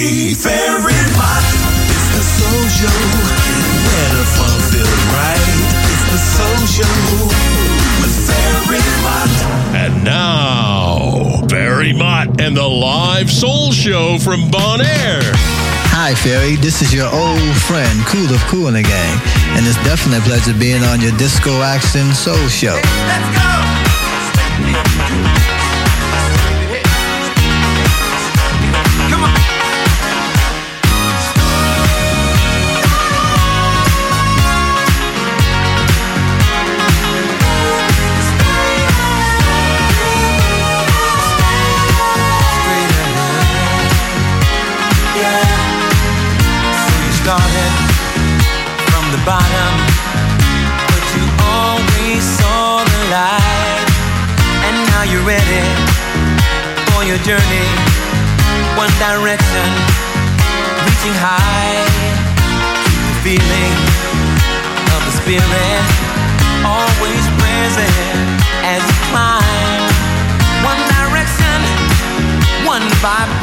funky very much. It's the soul show where the fun feels right. It's the soul show with very much. And now, Barry Mott and the live soul show from Bon Air. Hi, Ferry. This is your old friend, Cool of Cool in the Gang, and it's definitely a pleasure being on your disco action soul show. Let's go. Journey. One direction, reaching high. Keep the feeling of the spirit always present as you climb. One direction, one vibration.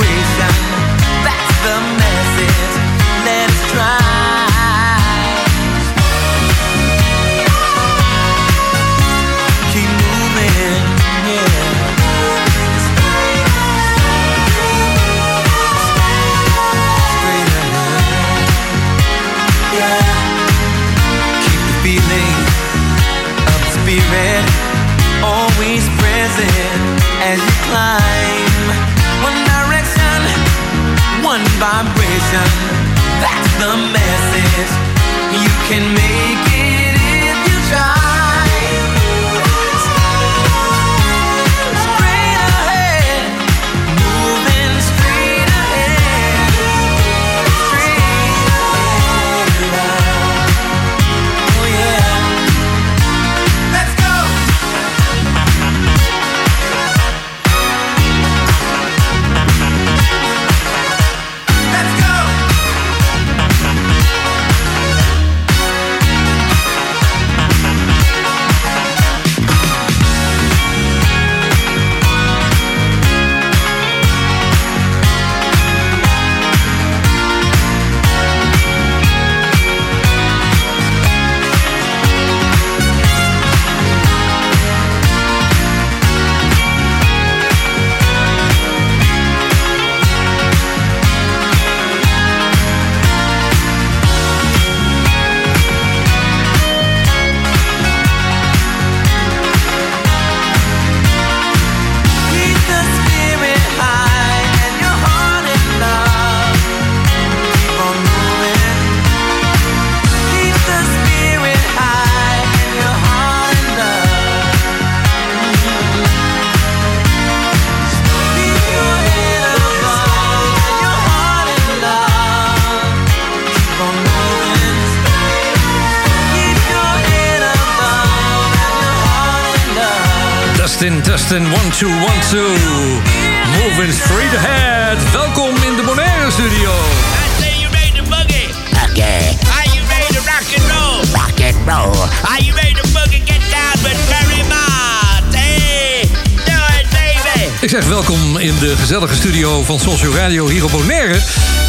Climb. One direction, one vibration. That's the message. You can make it one, two, one, two. De gezellige studio van Soulshow Radio hier op Bonaire.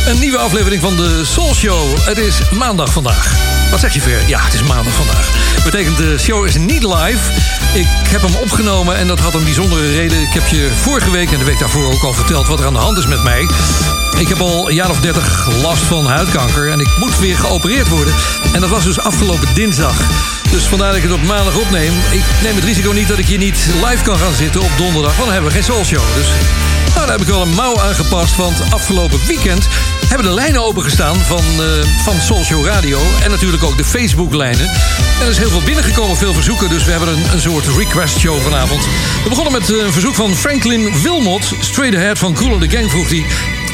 Een nieuwe aflevering van de Soul Show. Het is maandag vandaag. Wat zeg je, Ver? Ja, het is maandag vandaag. Betekent de show is niet live. Ik heb hem opgenomen en dat had een bijzondere reden. Ik heb je vorige week en de week daarvoor ook al verteld wat er aan de hand is met mij. Ik heb al een jaar of dertig last van huidkanker en ik moet weer geopereerd worden. En dat was dus afgelopen dinsdag. Dus vandaar dat ik het op maandag opneem. Ik neem het risico niet dat ik hier niet live kan gaan zitten op donderdag. Want dan hebben we geen Soul Show. Dus nou, daar heb ik wel een mouw aangepast. Want afgelopen weekend hebben de lijnen opengestaan van, eh van Show Radio. En natuurlijk ook de Facebook-lijnen. En er is heel veel binnengekomen, veel verzoeken. Dus we hebben een, een soort request show vanavond. We begonnen met een verzoek van Franklin Wilmot. Straight Ahead van Cool and the Gang vroeg hij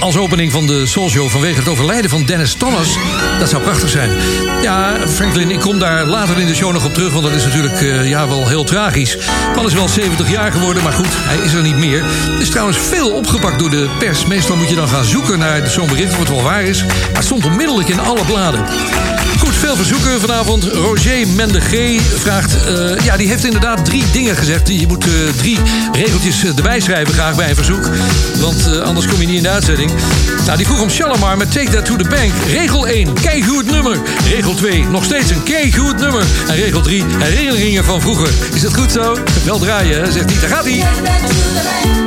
als opening van de Soul Show vanwege het overlijden van Dennis Thomas. Dat zou prachtig zijn. Ja, Franklin, ik kom daar later in de show nog op terug, want dat is natuurlijk eh, ja, wel heel tragisch. Man is wel 70 jaar geworden, maar goed, hij is er niet meer. Is trouwens veel opgepakt door de pers. Meestal moet je dan gaan zoeken naar zo'n bericht wat wel waar is. Maar het stond onmiddellijk in alle bladen. Goed, veel verzoeken vanavond. Roger Mendegé vraagt... Eh, ja, die heeft inderdaad drie dingen gezegd. Je moet eh, drie regeltjes erbij schrijven graag bij een verzoek. Want anders kom je niet in de uitzending uitzending. Nou, die vroeg om Shalimar met Take That To The Bank. Regel 1, keigoed nummer. Regel 2, nog steeds een keigoed nummer. En regel 3, herinneringen van vroeger. Is dat goed zo? Wel draaien, hè? zegt hij. Daar gaat hij.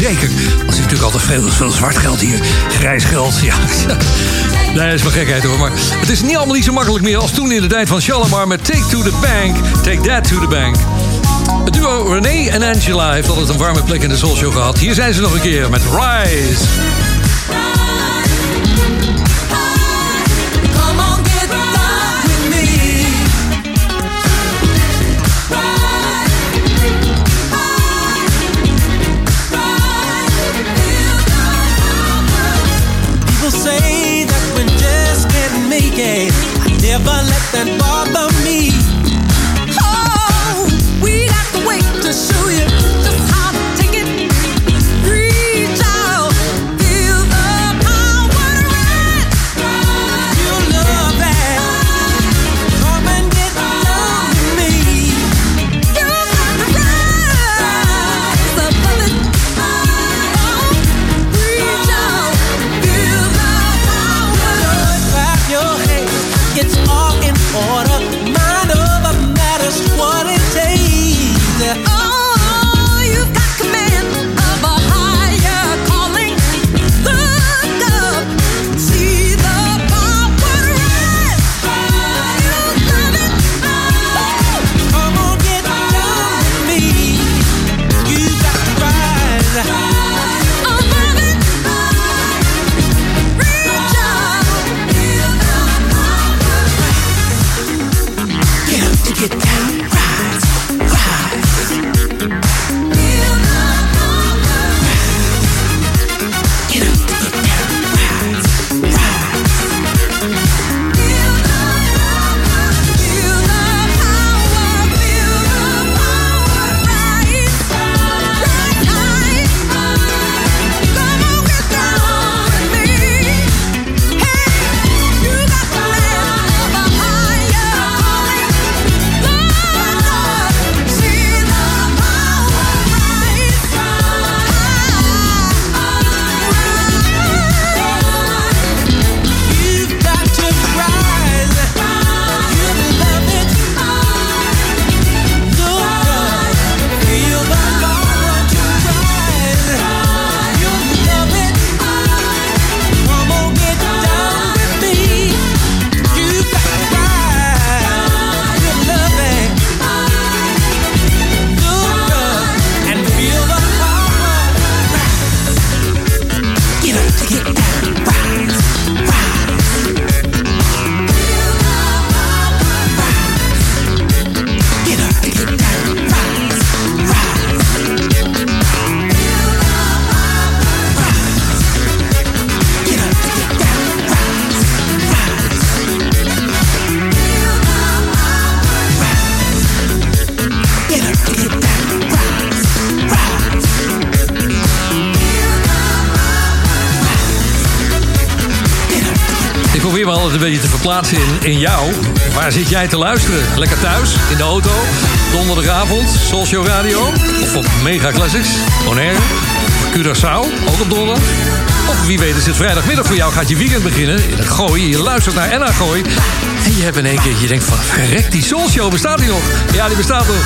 zeker. Want er is natuurlijk altijd veel, zwart geld hier. Grijs geld, ja. Nee, dat is maar gekheid hoor. Maar het is niet allemaal niet zo makkelijk meer als toen in de tijd van Shalomar met Take to the Bank, Take That to the Bank. Het duo René en Angela heeft altijd een warme plek in de Soulshow gehad. Hier zijn ze nog een keer met Rise. Altijd een beetje te verplaatsen in, in jou. Waar zit jij te luisteren? Lekker thuis, in de auto, donderdagavond, Soulshow Radio. Of op Mega Classics, Bonaire, Curaçao, ook op donderdag. Of wie weet is het vrijdagmiddag voor jou, gaat je weekend beginnen. In het Gooi, je luistert naar Enna Gooi. En je hebt in één keer, je denkt van, verrek, die Soulshow, bestaat die nog? Ja, die bestaat nog.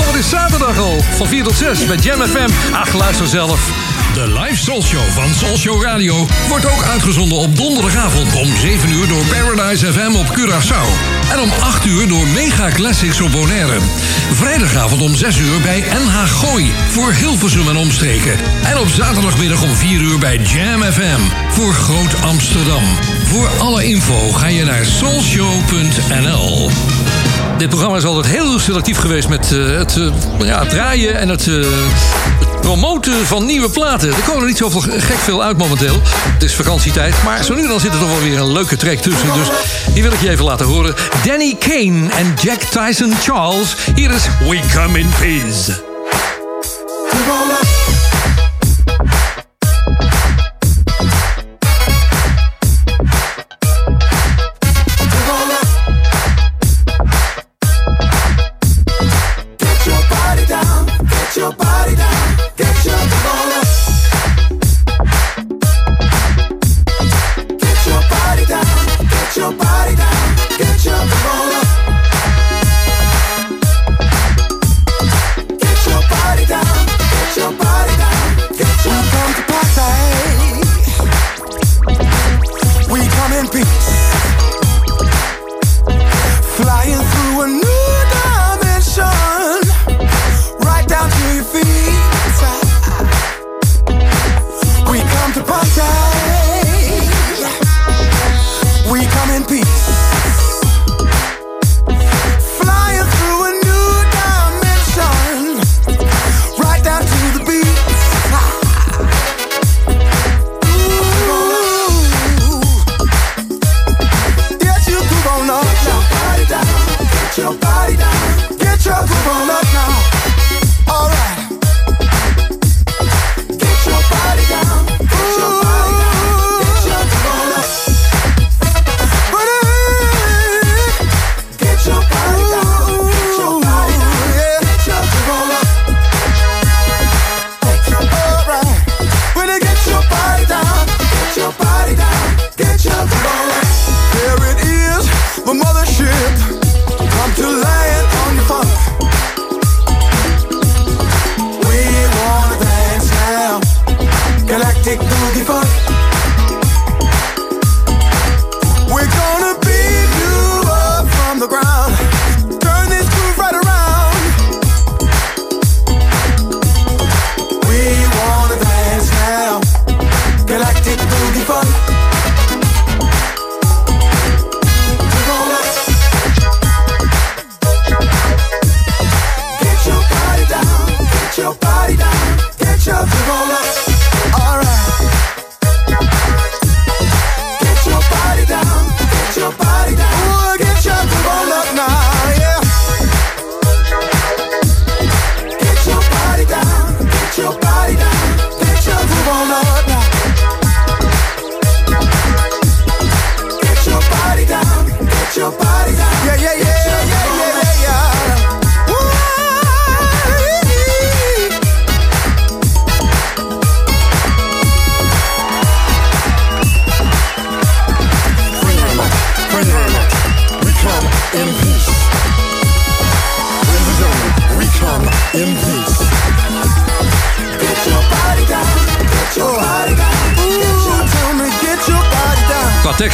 Oh, het is zaterdag al, van 4 tot 6 bij Jam FM. Ach, luister zelf. De live Soul Show van Soulshow Radio wordt ook uitgezonden op donderdagavond om 7 uur door Paradise FM op Curaçao. En om 8 uur door Mega Classics op Bonaire. Vrijdagavond om 6 uur bij NH Gooi voor Hilversum en omstreken. En op zaterdagmiddag om 4 uur bij Jam FM voor Groot Amsterdam. Voor alle info ga je naar soulshow.nl. Dit programma is altijd heel selectief geweest met eh, het eh, ja, draaien en het, eh, het promoten van nieuwe platen. Er komen er niet zoveel gek veel uit momenteel. Het is vakantietijd, maar zo nu en dan zit er toch wel weer een leuke track tussen. Dus die wil ik je even laten horen. Danny Kane en Jack Tyson Charles. Hier is We Come in Peace.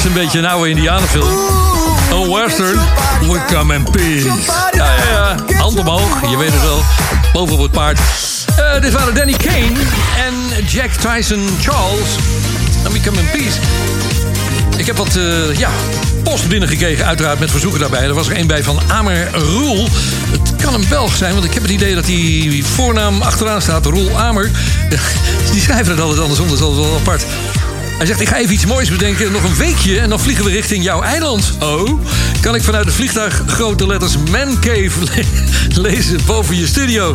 Een beetje een oude indianenfilm. Een western. We come in peace. Ja, ja, ja. Hand omhoog, je weet het wel. Boven op het paard. Eh, dit waren Danny Kane en Jack Tyson Charles. Let me come in peace. Ik heb wat eh, ja, post binnengekregen, uiteraard met verzoeken daarbij. Er was er een bij van Amer Roel. Het kan een Belg zijn, want ik heb het idee dat die voornaam achteraan staat. Roel Amer. Die schrijven het altijd andersom, dat is altijd wel apart. Hij zegt, ik ga even iets moois bedenken. Nog een weekje en dan vliegen we richting jouw eiland. Oh, kan ik vanuit het vliegtuig grote letters Man Cave le- lezen boven je studio?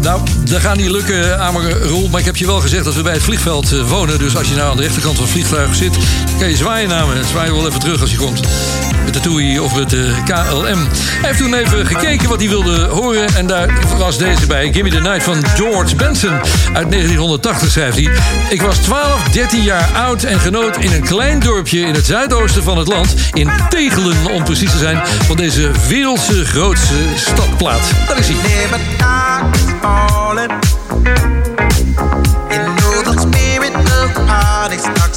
Nou, dat gaat niet lukken, Amer Roel. Maar ik heb je wel gezegd dat we bij het vliegveld eh, wonen. Dus als je nou aan de rechterkant van het vliegtuig zit... kan je zwaaien naar me. Zwaai wel even terug als je komt. Met de TUI of met de KLM. Hij heeft toen even gekeken wat hij wilde horen. En daar was deze bij. Gimme the Night van George Benson. Uit 1980 schrijft hij. Ik was 12, 13 jaar oud en genoot in een klein dorpje in het zuidoosten van het land. In Tegelen, om precies te zijn. Van deze wereldse grootste stadplaat. Daar is hij. You know the spirit of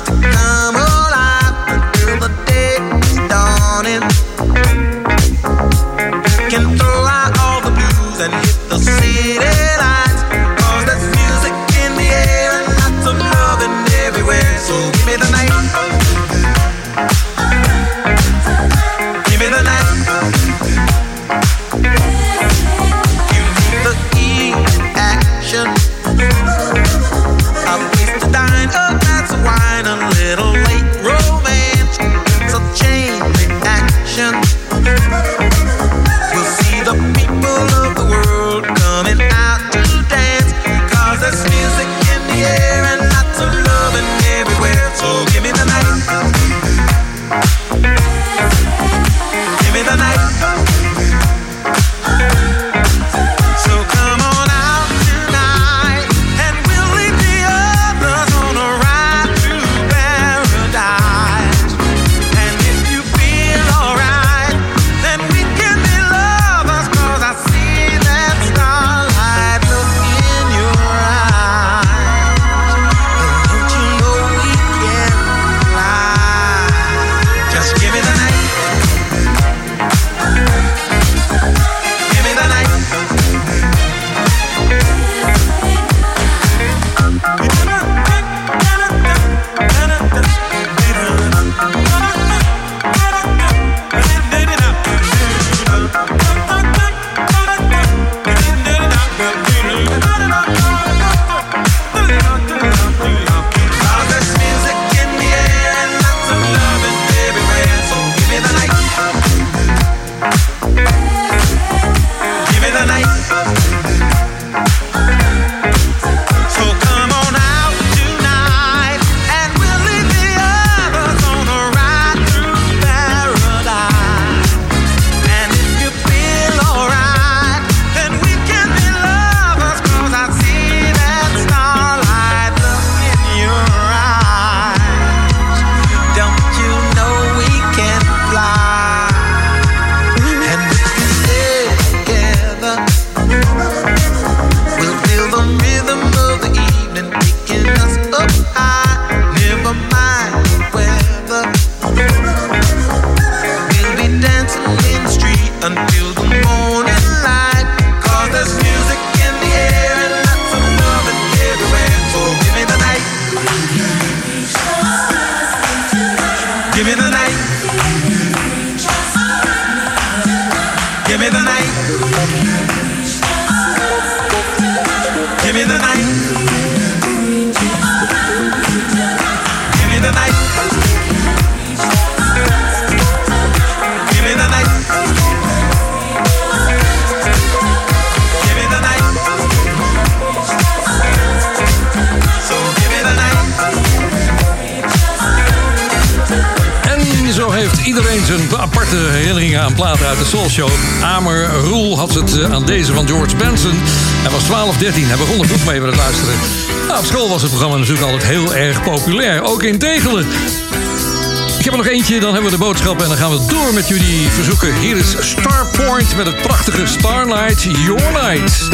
Dan hebben we de boodschap en dan gaan we door met jullie verzoeken. Hier is Starpoint met het prachtige Starlight Your Night.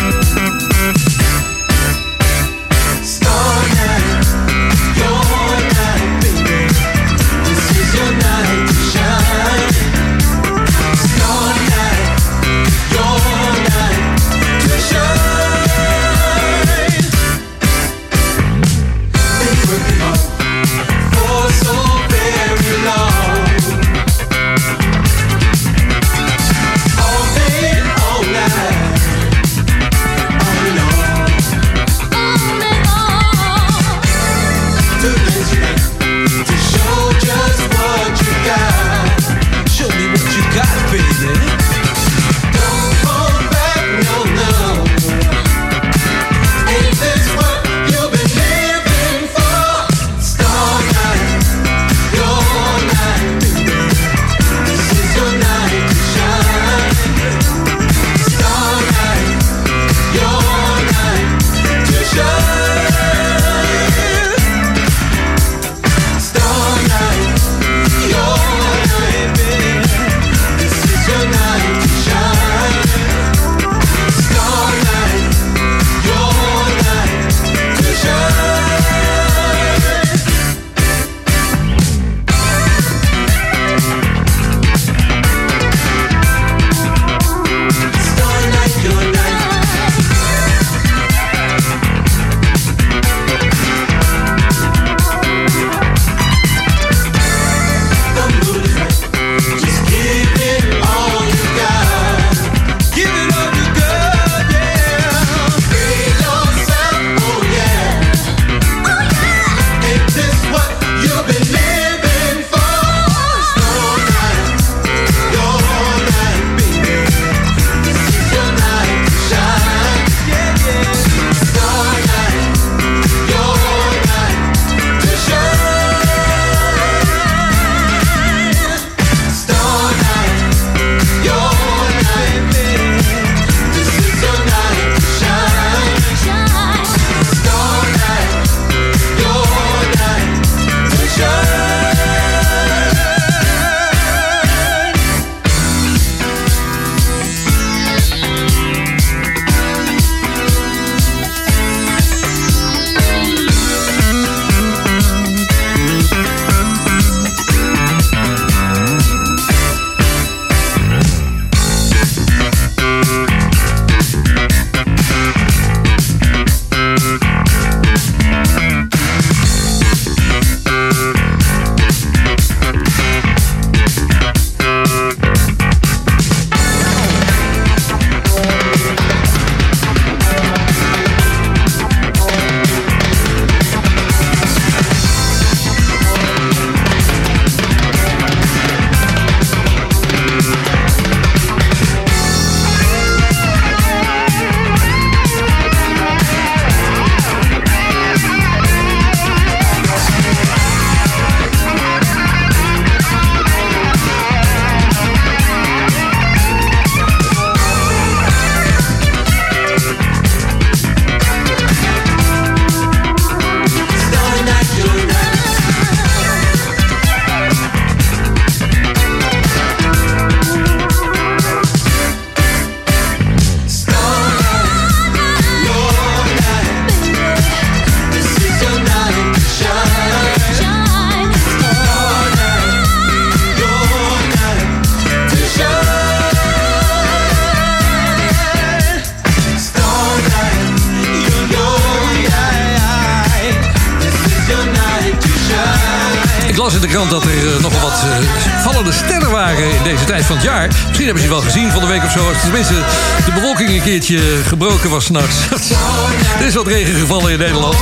er is wat regen gevallen in Nederland.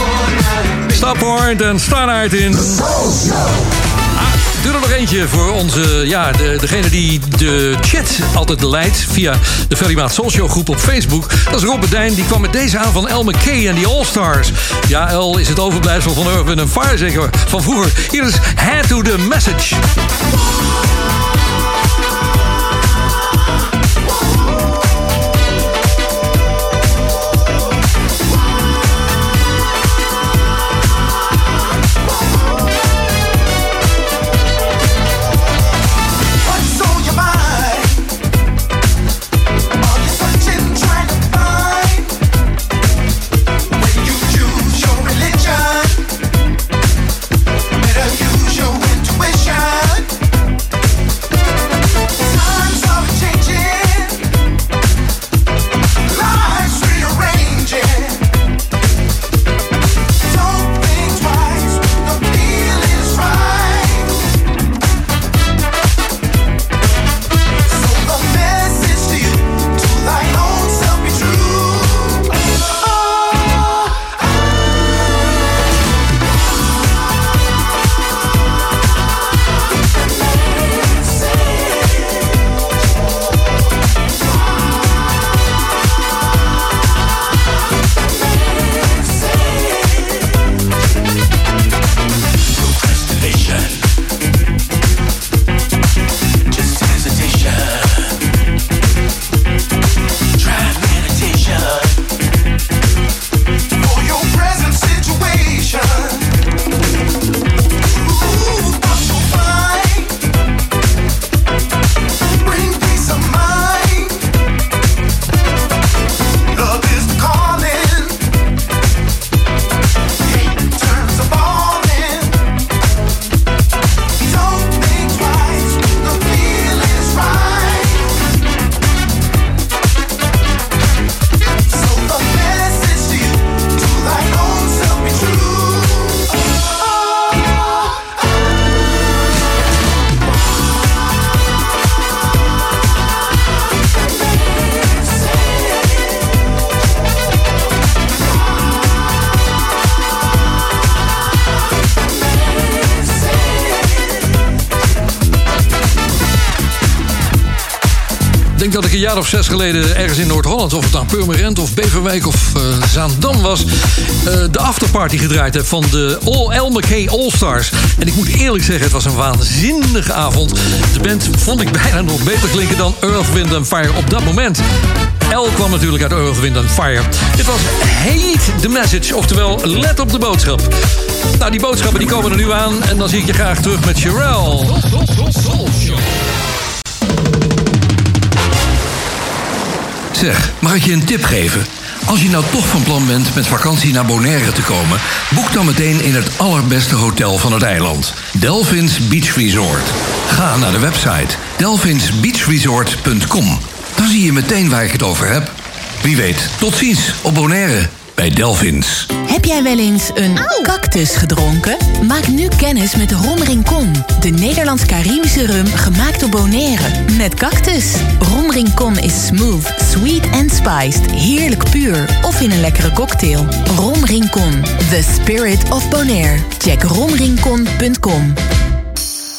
Stappoint en Starlight in. Doe er nog eentje voor onze, ja, de, degene die de chat altijd leidt via de Ferrymaat Soulshow groep op Facebook. Dat is Rob Bedijn, die kwam met deze aan van El McKay en die All-Stars. Ja, El is het overblijfsel van Earth Wind Fire zeker van vroeger. Hier is Head to the Message. Jaar of zes geleden ergens in Noord-Holland... of het nou Purmerend of Beverwijk of eh, Zaandam was... eh, de afterparty gedraaid heb van de All McKay All-Stars. En ik moet eerlijk zeggen, het was een waanzinnige avond. De band vond ik bijna nog beter klinken dan Earth, Wind Fire op dat moment. El kwam natuurlijk uit Earth, Wind Fire. Dit was Hate the Message, oftewel let op de boodschap. Nou, die boodschappen die komen er nu aan... en dan zie ik je graag terug met Sherelle. Zeg, mag ik je een tip geven? Als je nou toch van plan bent met vakantie naar Bonaire te komen, boek dan meteen in het allerbeste hotel van het eiland. Delphins Beach Resort. Ga naar de website delphinsbeachresort.com. Dan zie je meteen waar ik het over heb. Wie weet, tot ziens op Bonaire bij Delphins. Heb jij wel eens een cactus gedronken? Maak nu kennis met Rom Rincon. De Nederlands-Caribische rum gemaakt op Bonaire. Met cactus. Rom Rincon is smooth, sweet en spiced. Heerlijk puur. Of in een lekkere cocktail. Rom Rincon. The spirit of Bonaire. Check romrincon.com.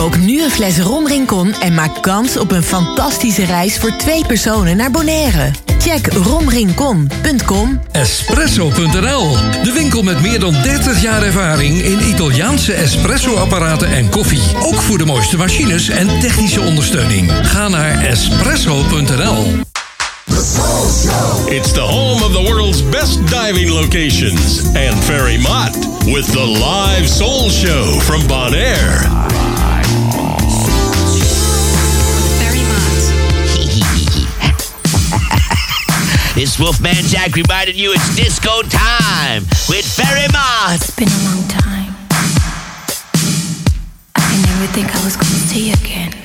Kook nu een fles Rincon en maak kans op een fantastische reis voor twee personen naar Bonaire. Check romrincon.com. Espresso.nl, de winkel met meer dan 30 jaar ervaring in Italiaanse espresso-apparaten en koffie. Ook voor de mooiste machines en technische ondersteuning. Ga naar espresso.nl. It's the home of the world's best diving locations and Ferry Mott with the live soul show from Bonaire. course, Wolfman Jack reminded you it's disco time with Ferry Moss. It's been a long time. I never think I was going to see you again.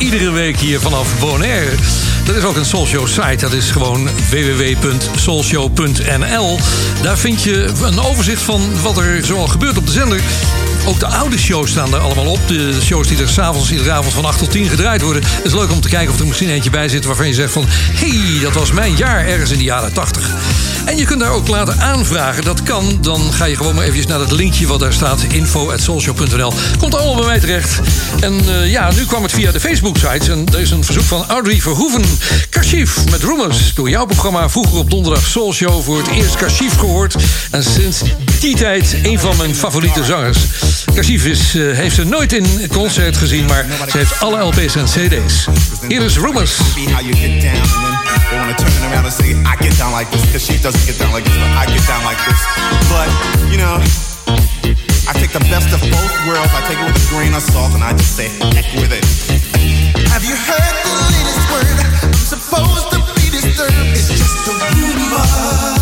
Iedere week hier vanaf Bonaire. Er is ook een Soul Show site. Dat is gewoon www.soulshow.nl. Daar vind je een overzicht van wat er zoal gebeurt op de zender. Ook de oude shows staan er allemaal op. De shows die er s'avonds, iedere avond van 8 tot 10 gedraaid worden. Het is leuk om te kijken of er misschien eentje bij zit waarvan je zegt van... hé, hey, dat was mijn jaar ergens in de jaren 80. En je kunt daar ook laten aanvragen. Dat kan. Dan ga je gewoon maar eventjes naar dat linkje wat daar staat. info.soulshow.nl Komt allemaal bij mij terecht. En eh, ja, nu kwam het via de Facebook-site. En er is een verzoek van Audrey Verhoeven. Kashif met Rumors. Door jouw programma vroeger op donderdag Soul Show... voor het eerst Kashif gehoord. En sinds die tijd een van mijn favoriete zangers. Kashif is, eh, heeft ze nooit in concert gezien... maar ze heeft alle LP's en CD's. Hier is Rumors. be how you get down, and then they want to turn it around and say, I get down like this, because she doesn't get down like this, but I get down like this. But, you know, I take the best of both worlds, I take it with a grain of salt, and I just say, heck with it. Have you heard the latest word? I'm supposed to be disturbed. It's just a rumor.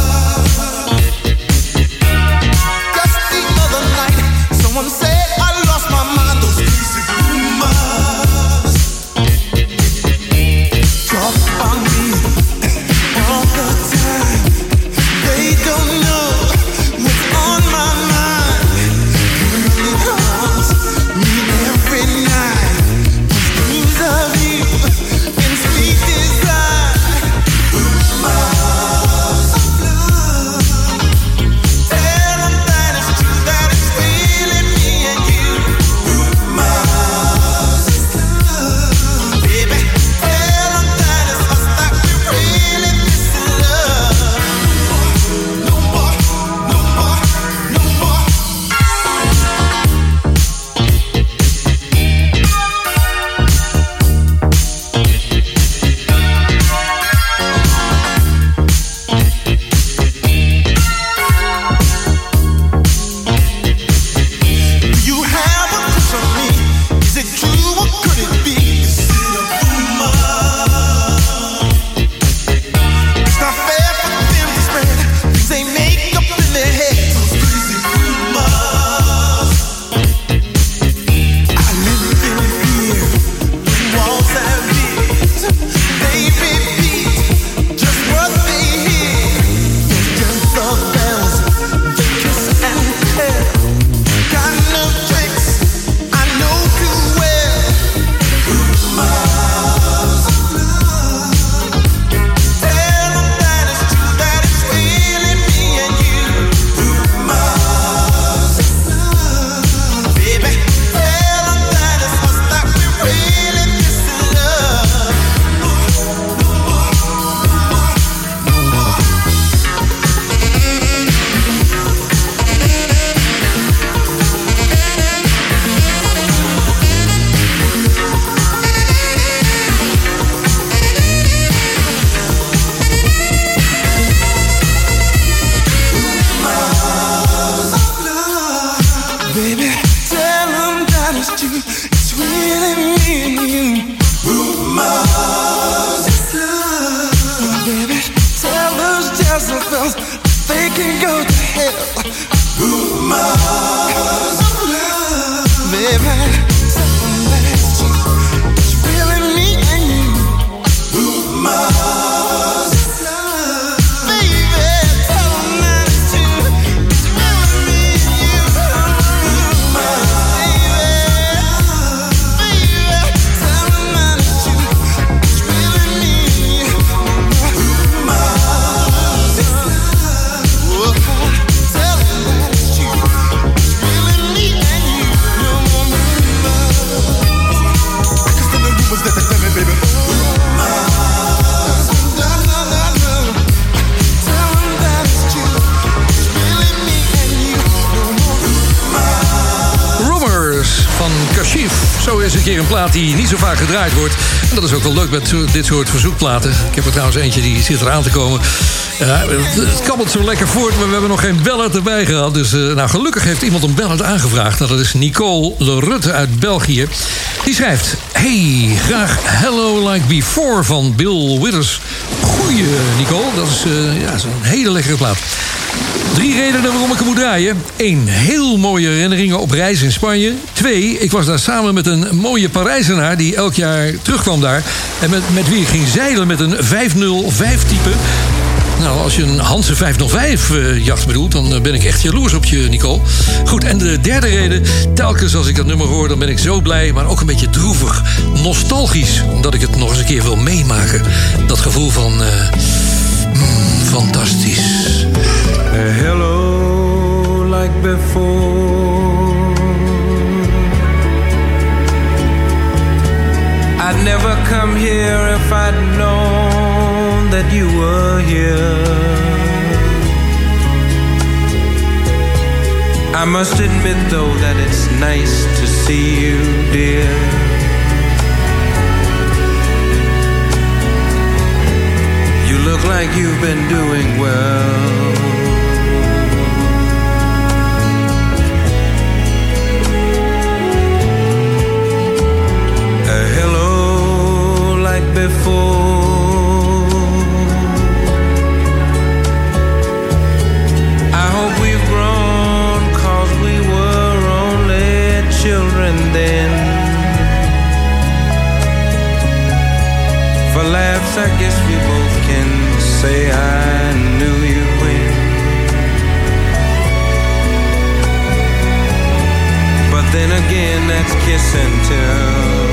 Die niet zo vaak gedraaid wordt. En dat is ook wel leuk met dit soort verzoekplaten. Ik heb er trouwens eentje die zit eraan te komen. Het, kabbelt zo lekker voort, maar we hebben nog geen ballad erbij gehad. Dus eh, nou, gelukkig heeft iemand een ballad aangevraagd. Nou, dat is Nicole Le Rutte uit België. Die schrijft... Hey, graag Hello Like Before van Bill Withers. Goeie, Nicole. Dat is, eh, ja, dat is een hele lekkere plaat. Drie redenen waarom ik hem moet draaien. Eén, heel mooie herinneringen op reis in Spanje. Twee, ik was daar samen met een mooie Parijzenaar die elk jaar terugkwam daar. En met, met wie ik ging zeilen met een 505-type. Nou, als je een Hanse 505 eh, jacht bedoelt, dan eh, ben ik echt jaloers op je, Nicole. Goed, en de derde reden, telkens als ik dat nummer hoor, dan ben ik zo blij, maar ook een beetje droevig, nostalgisch, omdat ik het nog eens een keer wil meemaken. Dat gevoel van eh, mm, fantastisch. Hello like before. I'd never come here if I'd known that you were here. I must admit, though, that it's nice to see you, dear. You look like you've been doing well. Then. For laps, I guess we both can say I knew you but then again, that's kiss and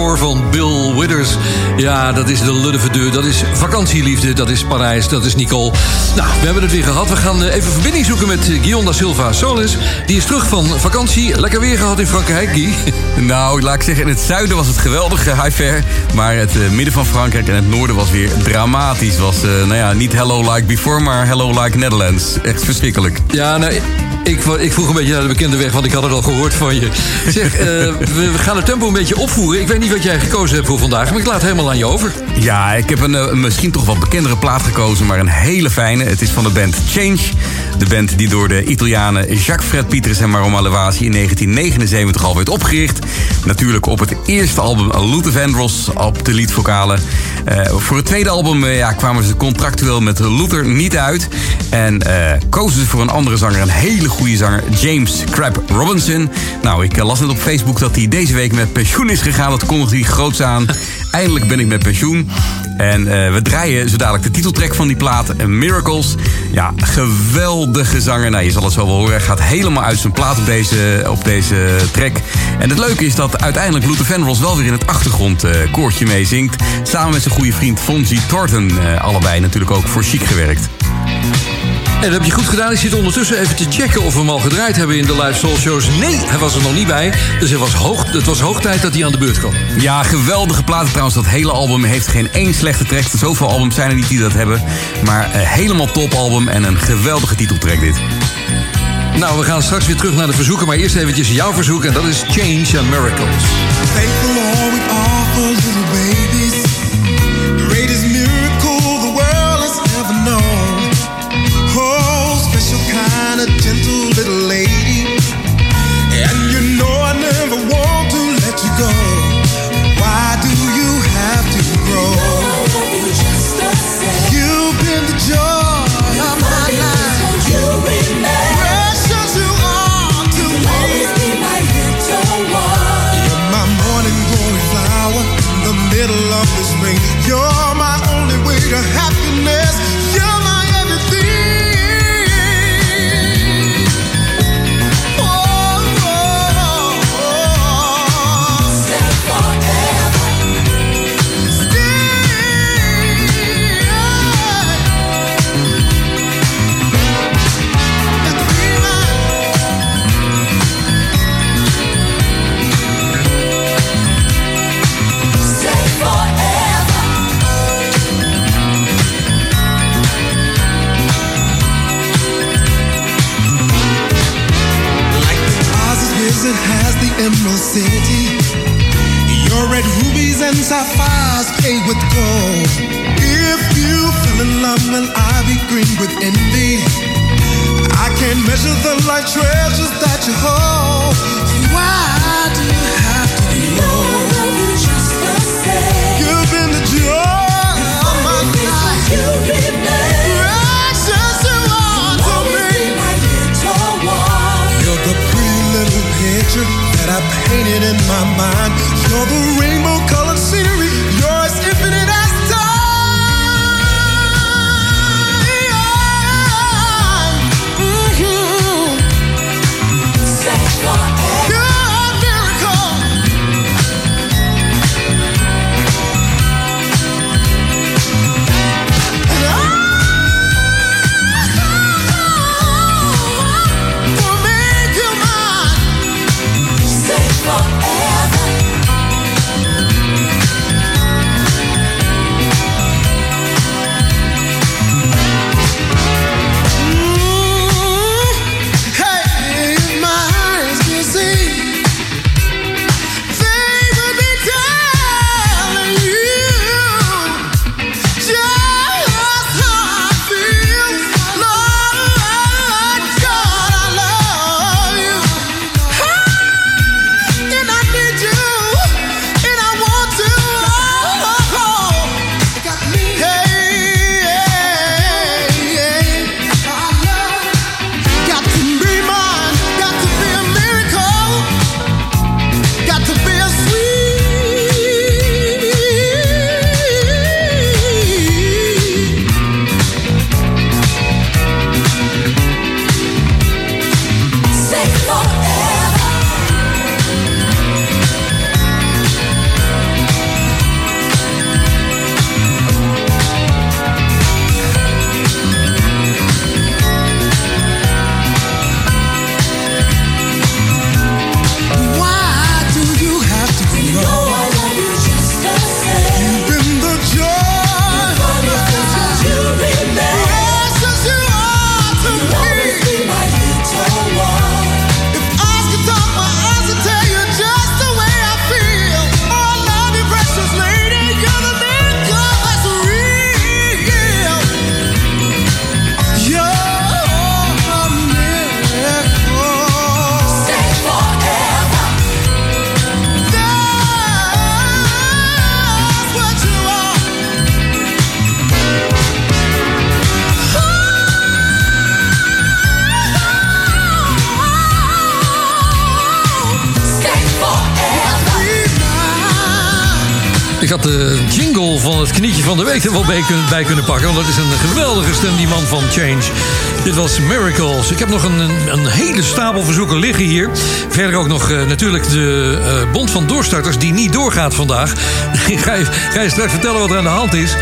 Van Bill Withers. Ja, dat is de Luddeverdeur. Dat is vakantieliefde. Dat is Parijs. Dat is Nicole. Nou, we hebben het weer gehad. We gaan eh, even verbinding zoeken met eh, Guillaume da Silva Solis. Die is terug van vakantie. Lekker weer gehad in Frankrijk, Guy. Nou, laat ik zeggen, in het zuiden was het geweldig, eh, high fair. Maar het midden van Frankrijk en het noorden was weer dramatisch. Was, nou ja, niet hello like before, maar hello like Netherlands. Echt verschrikkelijk. Ja, nou, ik, ik vroeg een beetje naar de bekende weg, want ik had het al gehoord van je. Zeg, we, gaan het tempo een beetje opvoeren. Ik weet niet wat jij gekozen hebt voor vandaag, maar ik laat het helemaal aan je over. Ja, ik heb een misschien toch wat bekendere plaat gekozen, maar een hele fijne. Het is van de band Change. De band die door de Italianen Jacques Fred Pieters en Maroma Levasi in 1979 al werd opgericht. Natuurlijk op het eerste album Luther Vandross op de leadvokalen. Eh, voor het tweede album eh, ja, kwamen ze contractueel met Luther niet uit. En eh, kozen ze voor een andere zanger, een hele goede zanger, James Crab Robinson. Nou, ik las net op Facebook dat hij deze week met pensioen is gegaan. Dat kondigde hij groots aan. Eindelijk ben ik met pensioen. En eh, we draaien zo dadelijk de titeltrack van die plaat, eh, Miracles. Ja, geweldige zanger. Nou, je zal het zo wel horen. Gaat helemaal uit zijn plaat op deze, op deze track. En het leuke is dat uiteindelijk Luther Vandross wel weer in het achtergrondkoortje meezingt. Samen met zijn goede vriend Fonzie Thornton. eh, allebei natuurlijk ook voor Chic gewerkt. En dat heb je goed gedaan. Ik zit ondertussen even te checken of we hem al gedraaid hebben in de live soul shows. Nee, hij was er nog niet bij. Dus het was hoog, het was hoog tijd dat hij aan de beurt kwam. Ja, geweldige platen trouwens. Dat hele album heeft geen één slechte track. Zoveel albums zijn er niet die dat hebben. Maar eh, helemaal top album en een geweldige titeltrack dit. Nou, we gaan straks weer terug naar de verzoeken. Maar eerst eventjes jouw verzoek. En dat is Change and Miracles. Emerald City. Your red rubies and sapphires paved with gold. If you fell in love, well, I'll be green with envy. I can't measure the life treasures that you hold. Why do you have to be low? You've been the joy of my life. Precious you are to me. You're the pretty little picture I painted in my mind. You're the rainbow colored scenery. Week er wel bij kunnen, pakken. Want dat is een geweldige stem, die man van Change. Dit was Miracles. Ik heb nog een, een, hele stapel verzoeken liggen hier. Verder ook nog eh, natuurlijk de eh, Bond van Doorstarters... die niet doorgaat vandaag. Ga je, ga straks vertellen wat er aan de hand is.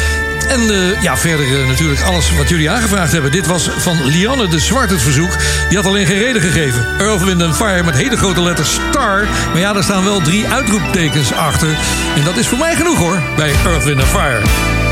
En eh, ja, verder natuurlijk alles wat jullie aangevraagd hebben. Dit was van Lianne de Zwart het verzoek. Die had alleen geen reden gegeven. Earth, Wind and Fire met hele grote letters Star. Maar ja, daar staan wel drie uitroeptekens achter. En dat is voor mij genoeg hoor, bij Earth, Wind and Fire.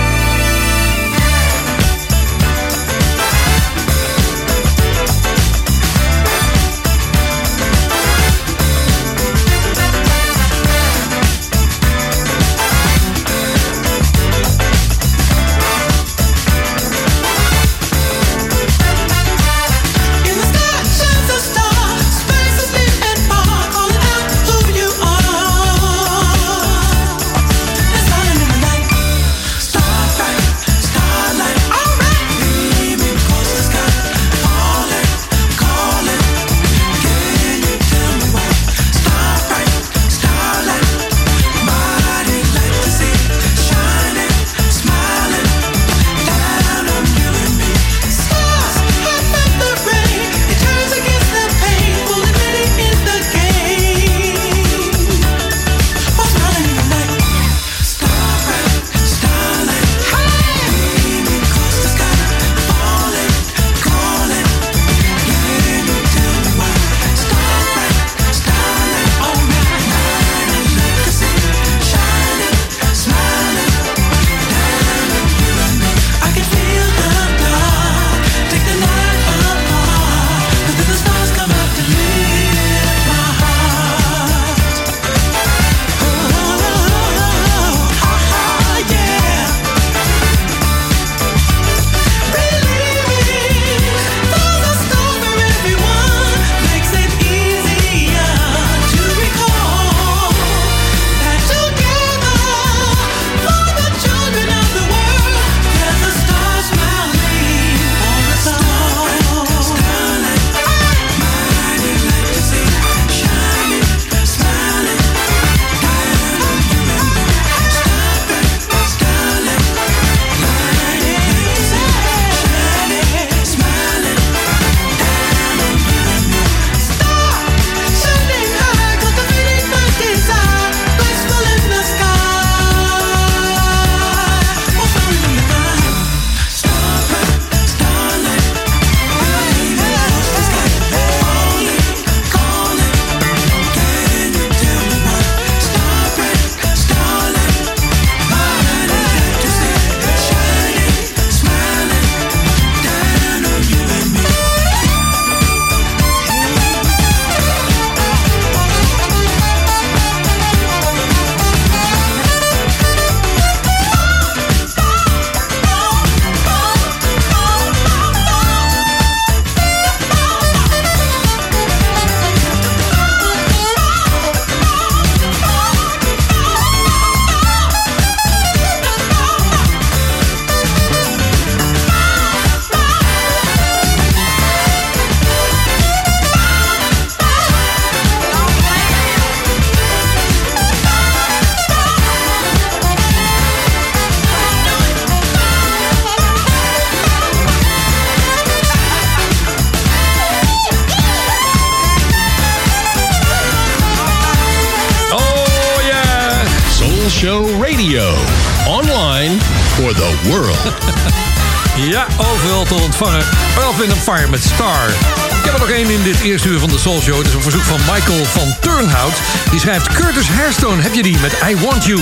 Eerste uur van de Soul Show. Het is een verzoek van Michael van Turnhout. Die schrijft Curtis Hairstone, heb je die, met I Want You.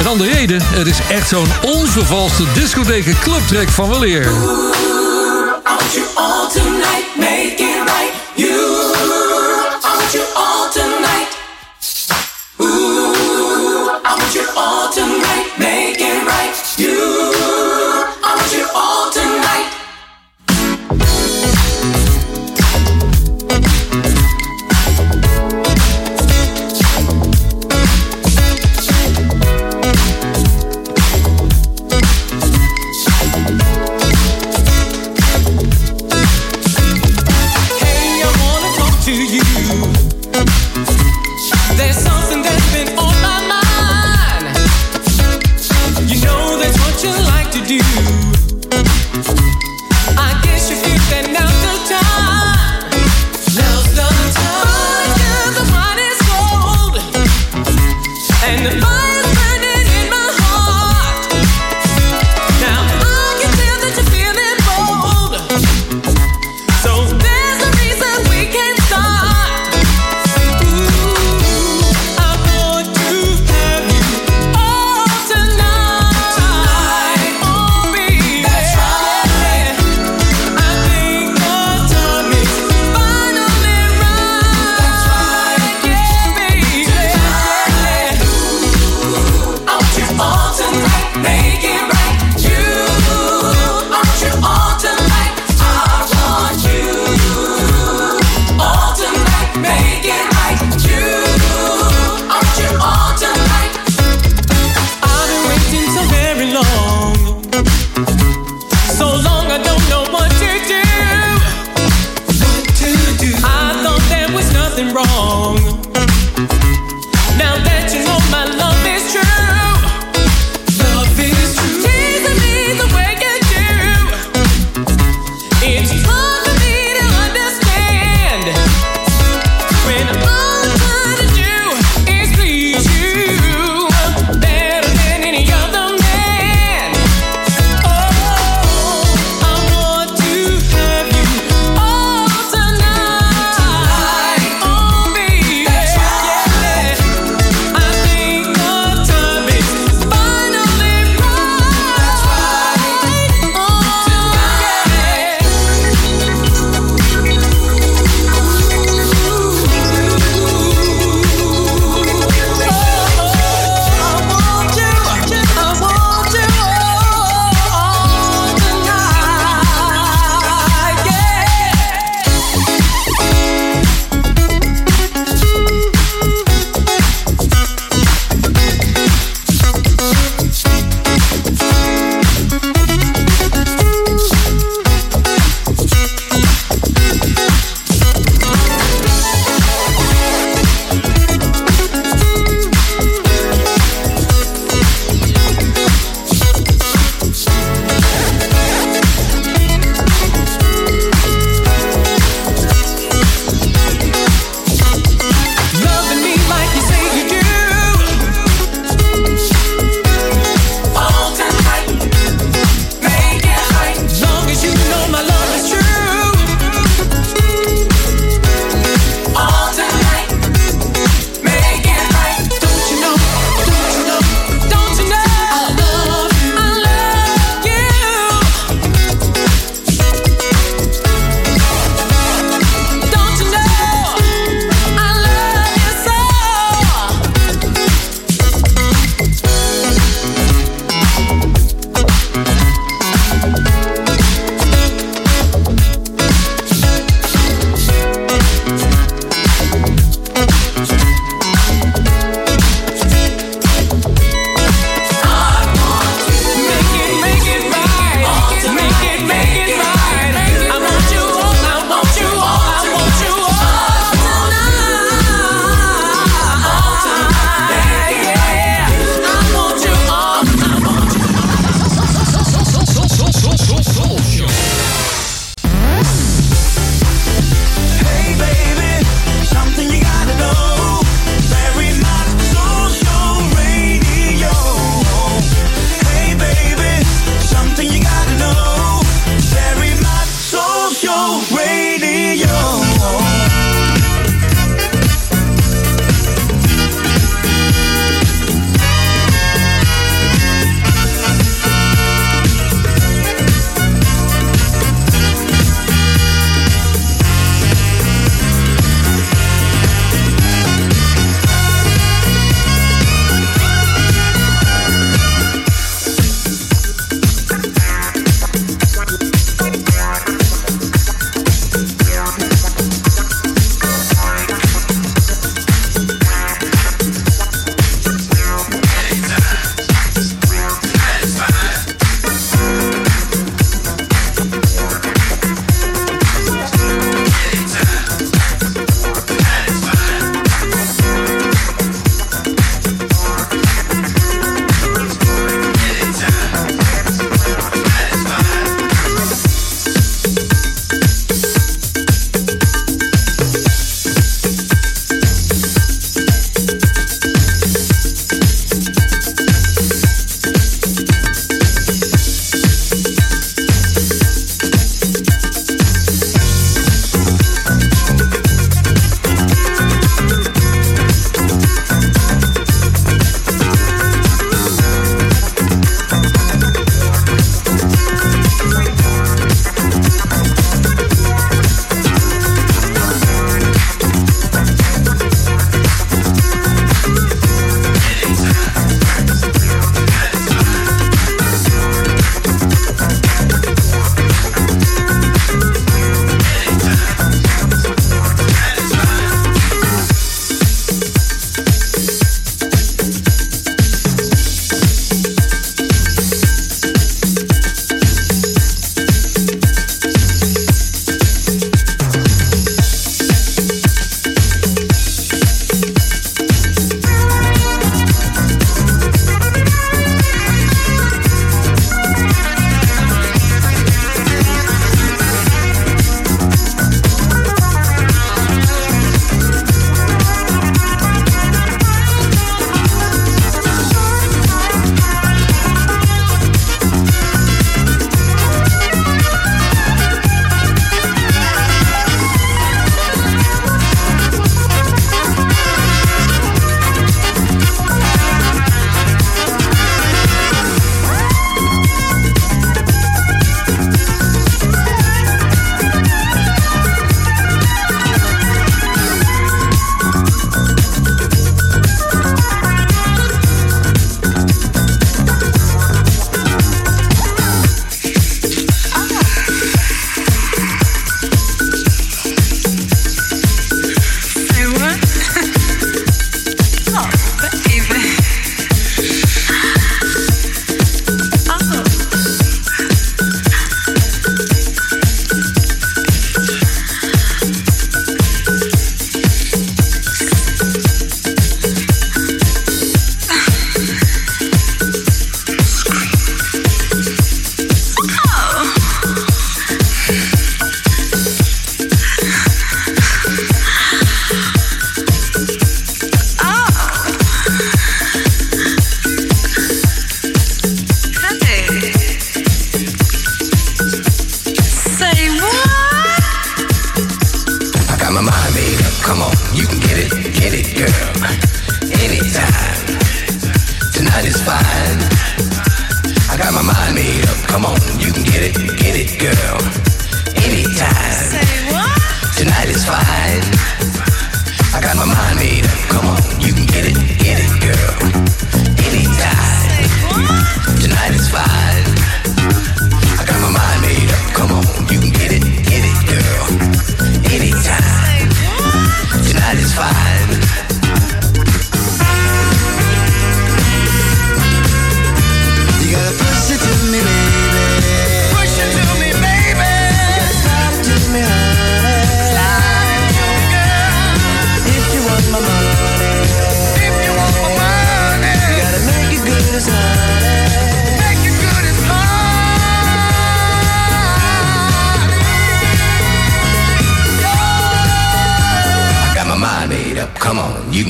Een andere reden, het is echt zo'n onvervalste discotheken clubtrack van weleer.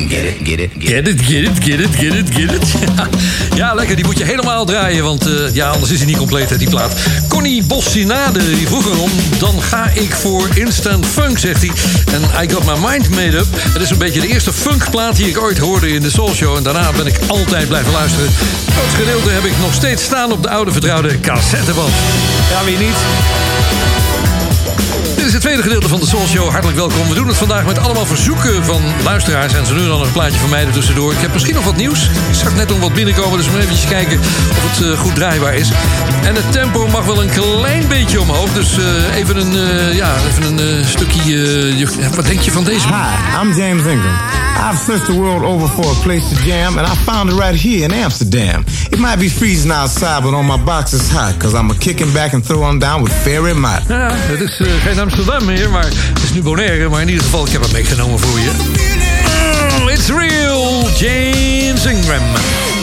Get it, get it, get it, get it, get it, get it, get it. Ja, lekker. Die moet je helemaal draaien. Want eh, ja, anders is hij niet compleet, hè, die plaat. Connie Bossinade, die vroeg erom. Dan ga ik voor instant funk, zegt hij. En I got my mind made up. Het is een beetje de eerste funkplaat die ik ooit hoorde in de Soul Show. En daarna ben ik altijd blijven luisteren. Grootste gedeelte heb ik nog steeds staan op de oude vertrouwde cassetteband. Ja, wie niet? Dit is het tweede gedeelte van de Soul Show. Hartelijk welkom. We doen het vandaag met allemaal verzoeken van luisteraars. En zo nu dan een plaatje van mij er tussendoor. Ik heb misschien nog wat nieuws. Ik zag net nog wat binnenkomen, dus we moeten even kijken of het eh, goed draaibaar is. En het tempo mag wel een klein beetje omhoog. Dus eh, even een, eh, ja, even een stukje... je- wat denk je van deze? Hi, I'm James Ingram. I've searched the world over for a place to jam, and I found it right here in Amsterdam. It might be freezing outside, but on my box it's hot, cause I'm a kicking back and throwing down with Fairy Mott. Ja, het is geen Amsterdam meer, maar het is nu Bonaire. Maar in ieder geval, ik heb het meegenomen voor je. Oh, it's real, James Ingram.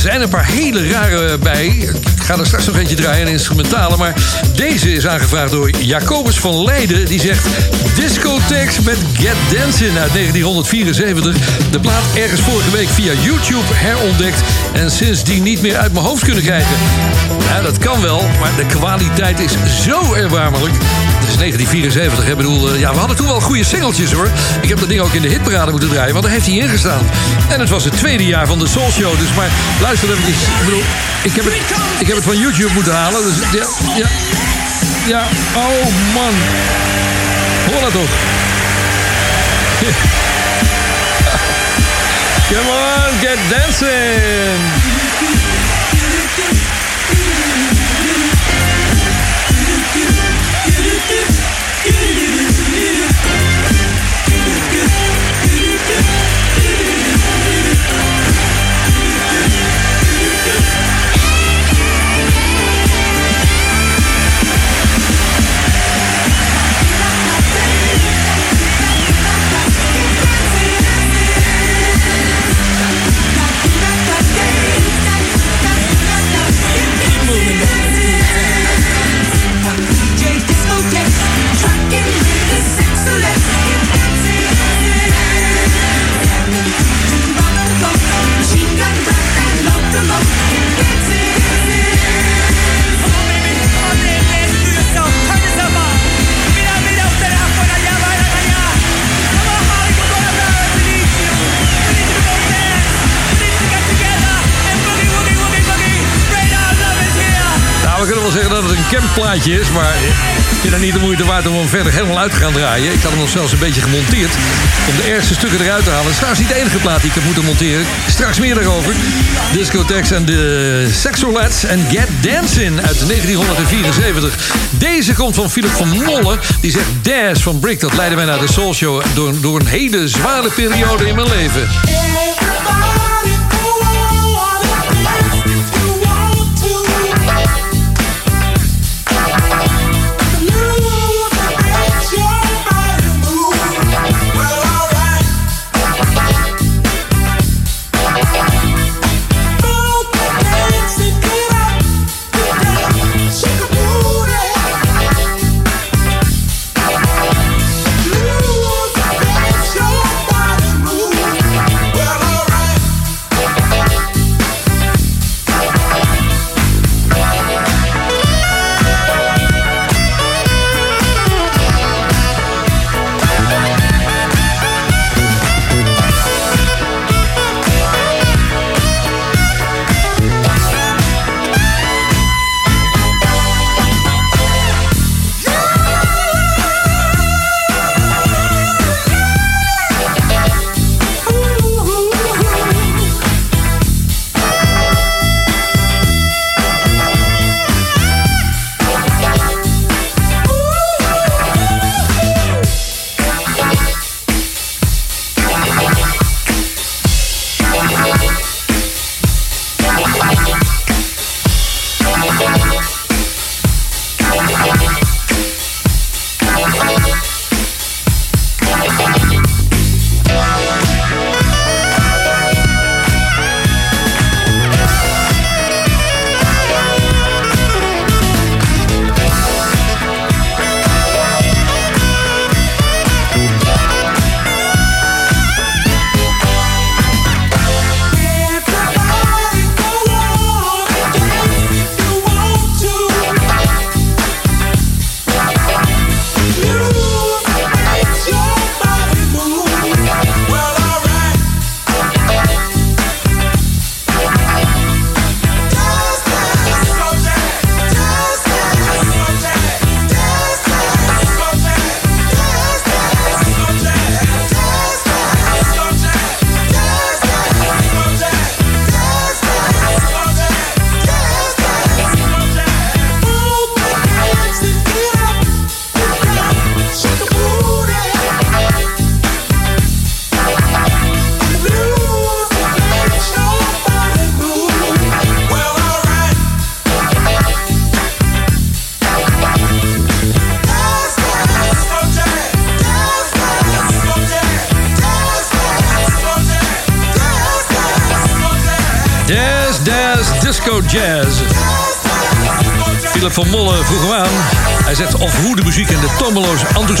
zijn een paar hele rare bij. Ik ga er straks nog eentje draaien, een instrumentale. Maar deze is aangevraagd door Jacobus van Leiden. Die zegt Discotex met Get Dancing uit 1974. De plaat ergens vorige week via YouTube herontdekt. En sindsdien niet meer uit mijn hoofd kunnen krijgen. Ja, dat kan wel, maar de kwaliteit is zo erbarmelijk. 1974. Ik bedoel, eh, ja, we hadden toen wel goede singeltjes hoor. Ik heb dat ding ook in de hitparade moeten draaien, want daar heeft hij in gestaan. En het was het tweede jaar van de Soul Show. Dus maar luister even. Ik bedoel, ik heb het, ik heb het van YouTube moeten halen. Dus ja, ja. Oh man. Hoor dat toch? Come on, get dancing! Een campplaatje is, maar ik vind niet de moeite waard om hem verder helemaal uit te gaan draaien. Ik had hem nog zelfs een beetje gemonteerd om de ergste stukken eruit te halen. Het is trouwens niet de enige plaat die ik heb moeten monteren. Straks meer daarover. Discotheques en de Sexolets en Get Dancing uit 1974. Deze komt van Philip van Molle. Die zegt Dance van Brick. Dat leidde mij naar de Soul Show door, door een hele zware periode in mijn leven.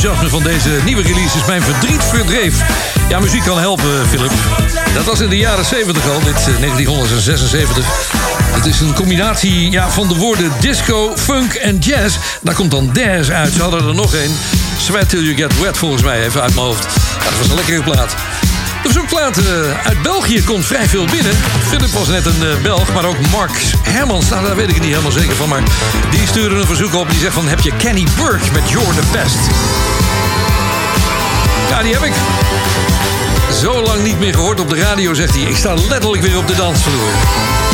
Enthousiasme van deze nieuwe releases mijn verdriet verdreef. Ja, muziek kan helpen, Philip. Dat was in de jaren 70 al, dit eh, 1976. Het is een combinatie ja, van de woorden disco, funk en jazz. Daar komt dan jazz uit. Ze hadden er nog één. Sweat Till You Get Wet, volgens mij, even uit mijn hoofd. Dat was een lekkere plaat. De verzoekplaat eh, uit België komt vrij veel binnen. Philip was net een eh, Belg, maar ook Mark Hermans. Nou, daar weet ik het niet helemaal zeker van. Maar die stuurde een verzoek op. Die zegt van, heb je Kenny Burke met You're the Best? Ja, die heb ik. Zo lang niet meer gehoord op de radio, zegt hij. Ik sta letterlijk weer op de dansvloer.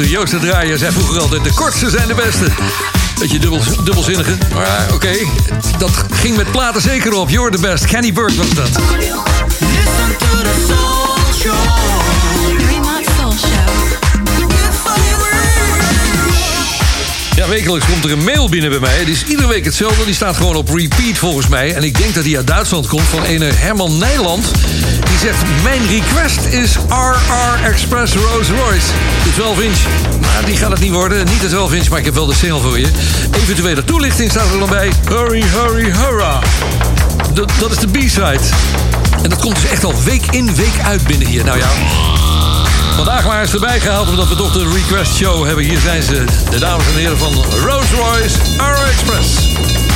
Koten. Joost de Draaier zei vroeger altijd... de kortste zijn de beste. Beetje dubbel, dubbelzinnige. Maar oké, dat ging met platen zeker op. You're the best. Kenny Burke was dat. Listen to the soul show. Ja, wekelijks komt er een mail binnen bij mij. Die is iedere week hetzelfde. Die staat gewoon op repeat volgens mij. En ik denk dat die uit Duitsland komt van ene Herman Nijland. Die zegt, mijn request is RR Express Rolls Royce. De 12 inch. Maar die gaat het niet worden. Niet de 12 inch, maar ik heb wel de single voor je. Eventuele toelichting staat er dan bij. Hurry, hurry, hurra. Dat, dat is de B-side. En dat komt dus echt al week in, week uit binnen hier. Nou ja, Vandaag maar eens erbij gehaald omdat we toch de request show hebben. Hier zijn ze, de dames en heren van Rolls Royce Aero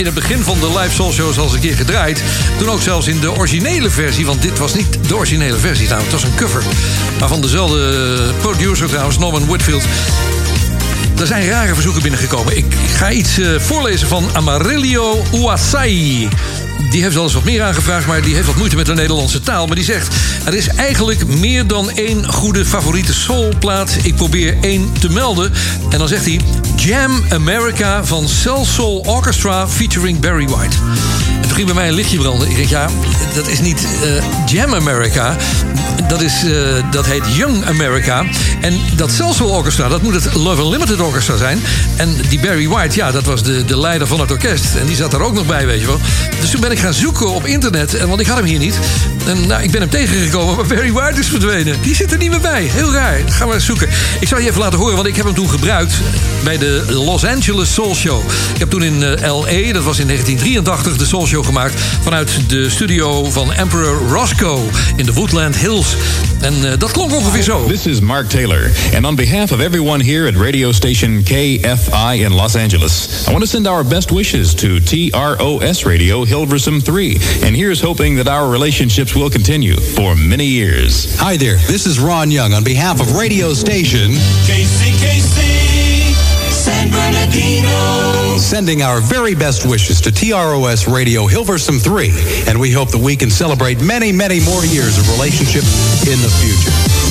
in het begin van de live soul shows al eens een keer gedraaid. Toen ook zelfs in de originele versie. Want dit was niet de originele versie. Nou, het was een cover. Maar van dezelfde producer trouwens, Norman Whitfield. Er zijn rare verzoeken binnengekomen. Ik ga iets eh, voorlezen van Amarillo Uasai. die heeft wel eens wat meer aangevraagd... maar die heeft wat moeite met de Nederlandse taal. Maar die zegt, er is eigenlijk meer dan één goede favoriete soulplaat. Ik probeer één te melden. En dan zegt hij... Jam America van Cell Soul Orchestra featuring Barry White. En toen ging bij mij een lichtje branden. Ik denk, ja, dat is niet eh, Jam America. Dat, is, eh, dat heet Young America. En dat Cell Soul Orchestra, dat moet het Love Unlimited Orchestra zijn. En die Barry White, ja, dat was de, de leider van het orkest. En die zat er ook nog bij, weet je wel. Dus toen ben ik gaan zoeken op internet. En, want ik had hem hier niet. En nou, ik ben hem tegengekomen, maar Barry White is verdwenen. Die zit er niet meer bij. Heel raar. Gaan we eens zoeken. Ik zal je even laten horen, want ik heb hem toen gebruikt bij de Los Angeles Soul Show. Ik heb toen in eh, L.A., dat was in 1983, de Soul Show gemaakt... vanuit de studio van Emperor Roscoe in de Woodland Hills. En eh, dat klonk ongeveer zo. This is Mark Taylor, and on behalf of everyone here at radio station KFI in Los Angeles, I want to send our best wishes to TROS Radio Hilversum 3, and here's hoping that our relationships will continue for many years. Hi there, this is Ron Young on behalf of radio station KCKC, San Bernardino. sending our very best wishes to TROS Radio Hilversum 3, and we hope that we can celebrate many, many more years of relationship in the future.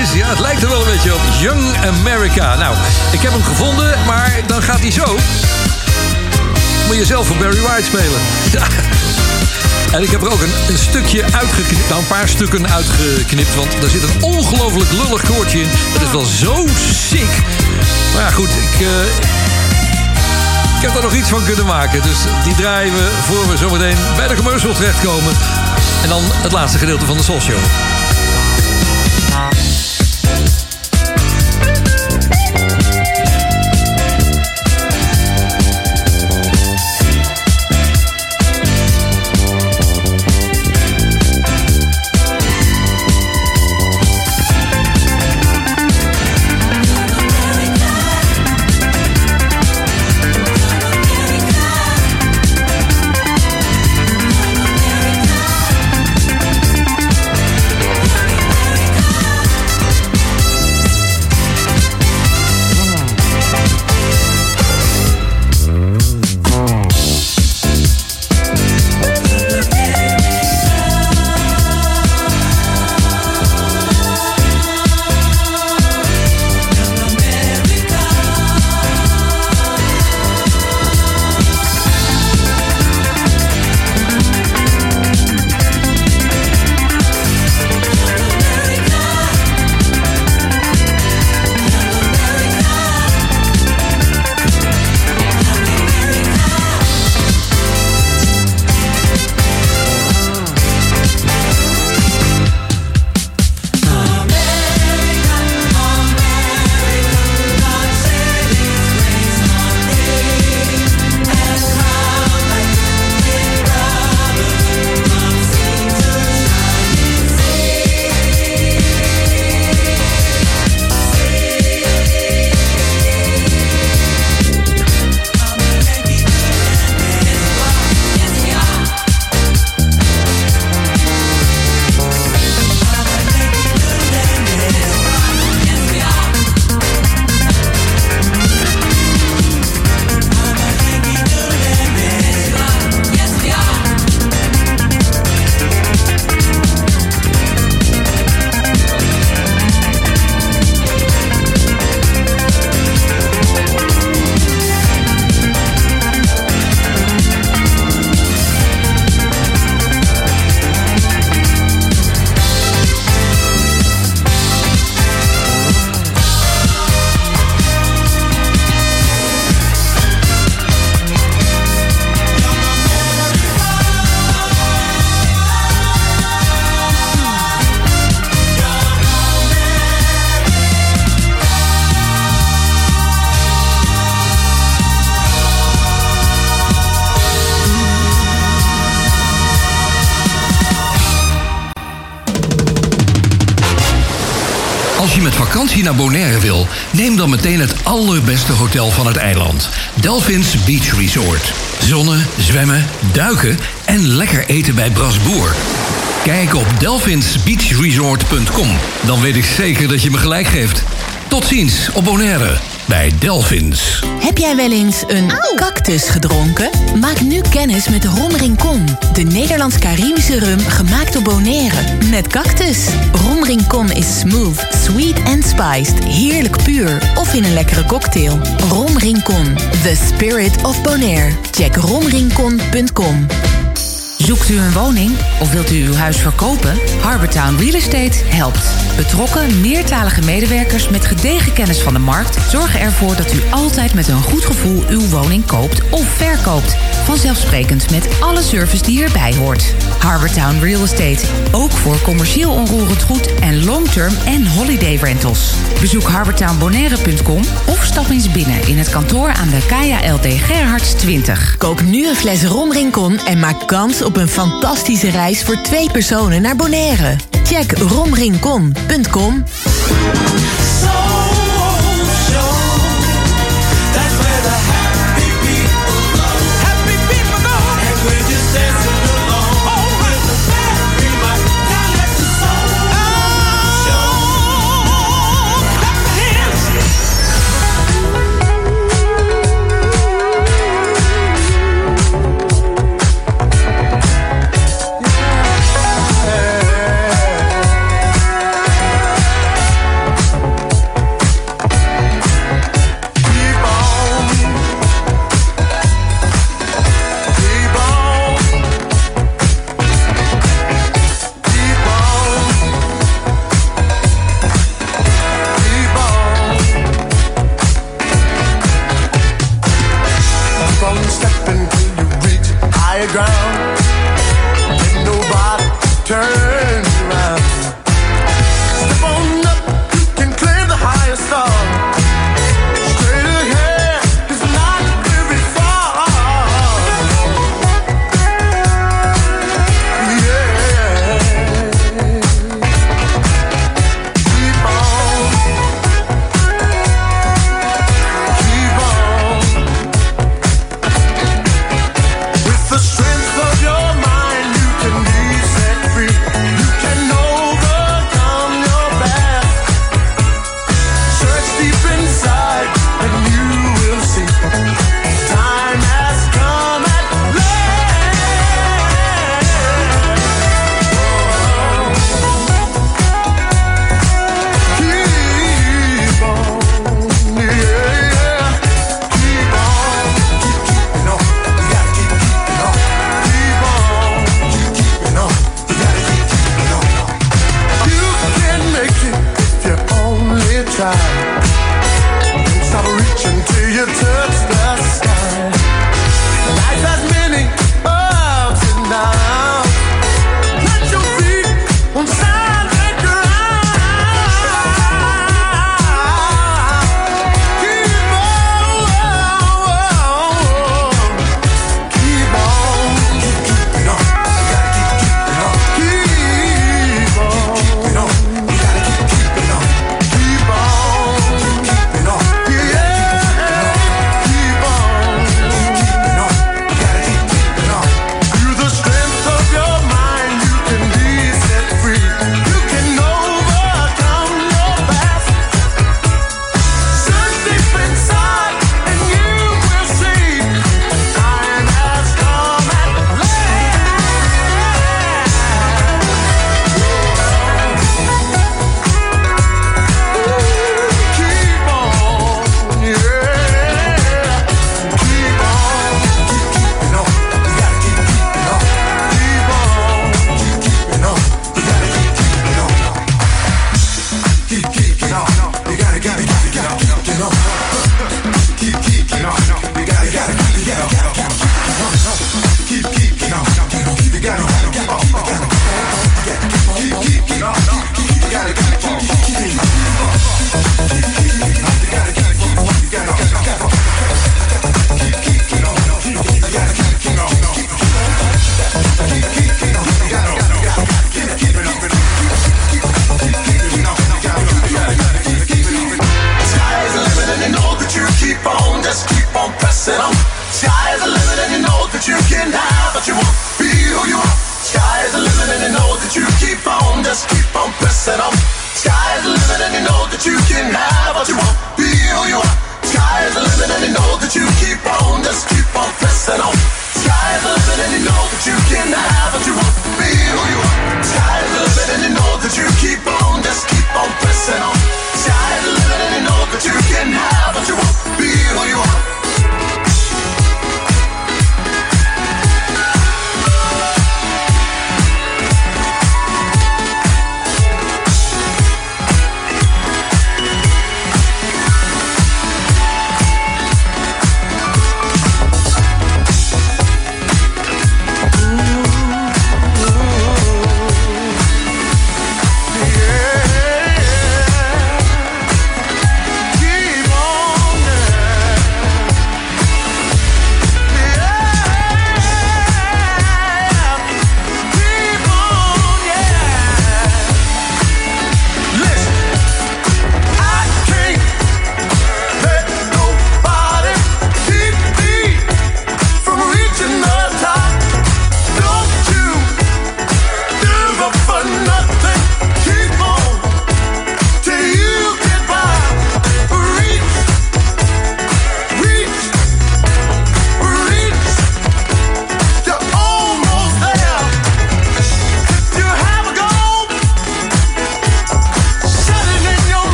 Ja, het lijkt er wel een beetje op. Young America. Nou, ik heb hem gevonden, maar dan gaat hij zo. Moet je zelf voor Barry White spelen. Ja. En ik heb er ook een, een stukje uitgeknipt. Nou, een paar stukken uitgeknipt. Want daar zit een ongelooflijk lullig koortje in. Dat is wel zo sick. Maar ja, goed, ik... eh, ik heb er nog iets van kunnen maken. Dus die draaien we voor we zometeen bij de commercial terechtkomen. En dan het laatste gedeelte van de Soul Show. Vakantie naar Bonaire wil, neem dan meteen het allerbeste hotel van het eiland. Delphins Beach Resort. Zonnen, zwemmen, duiken en lekker eten bij Brasboer. Kijk op delphinsbeachresort.com. Dan weet ik zeker dat je me gelijk geeft. Tot ziens op Bonaire bij Delphins. Heb jij wel eens een cactus gedronken? Maak nu kennis met Rom Rincon. De Nederlands-Caribische rum gemaakt door Bonaire. Met cactus. Rom Rincon is smooth, sweet en spiced. Heerlijk puur of in een lekkere cocktail. Rom Rincon. The spirit of Bonaire. Check romrincon.com. Zoekt u een woning of wilt u uw huis verkopen? Harbortown Real Estate helpt. Betrokken, meertalige medewerkers met gedegen kennis van de markt zorgen ervoor dat u altijd met een goed gevoel uw woning koopt of verkoopt. Vanzelfsprekend met alle service die erbij hoort. Harbortown Real Estate. Ook voor commercieel onroerend goed en long-term en holiday rentals. Bezoek harbortownbonaire.com of stap eens binnen in het kantoor aan de Kaya LD Gerhards 20. Koop nu een fles Rom Rincon en maak kans op een fantastische reis voor twee personen naar Bonaire. Check romrincon.com. That's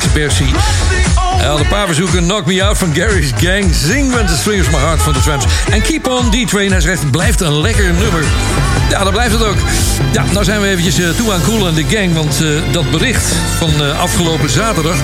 verzoekje van Lex Bercy. Hij had paar verzoeken. Knock Me Out van Gary's Gang. Zing When the Strings My Heart van de Tramps. En Keep On D-Train, hij blijft een lekker nummer. Ja, dat blijft het ook. Ja, nou zijn we eventjes eh, toe aan Cool and the Gang. Want eh, dat bericht van eh, afgelopen zaterdag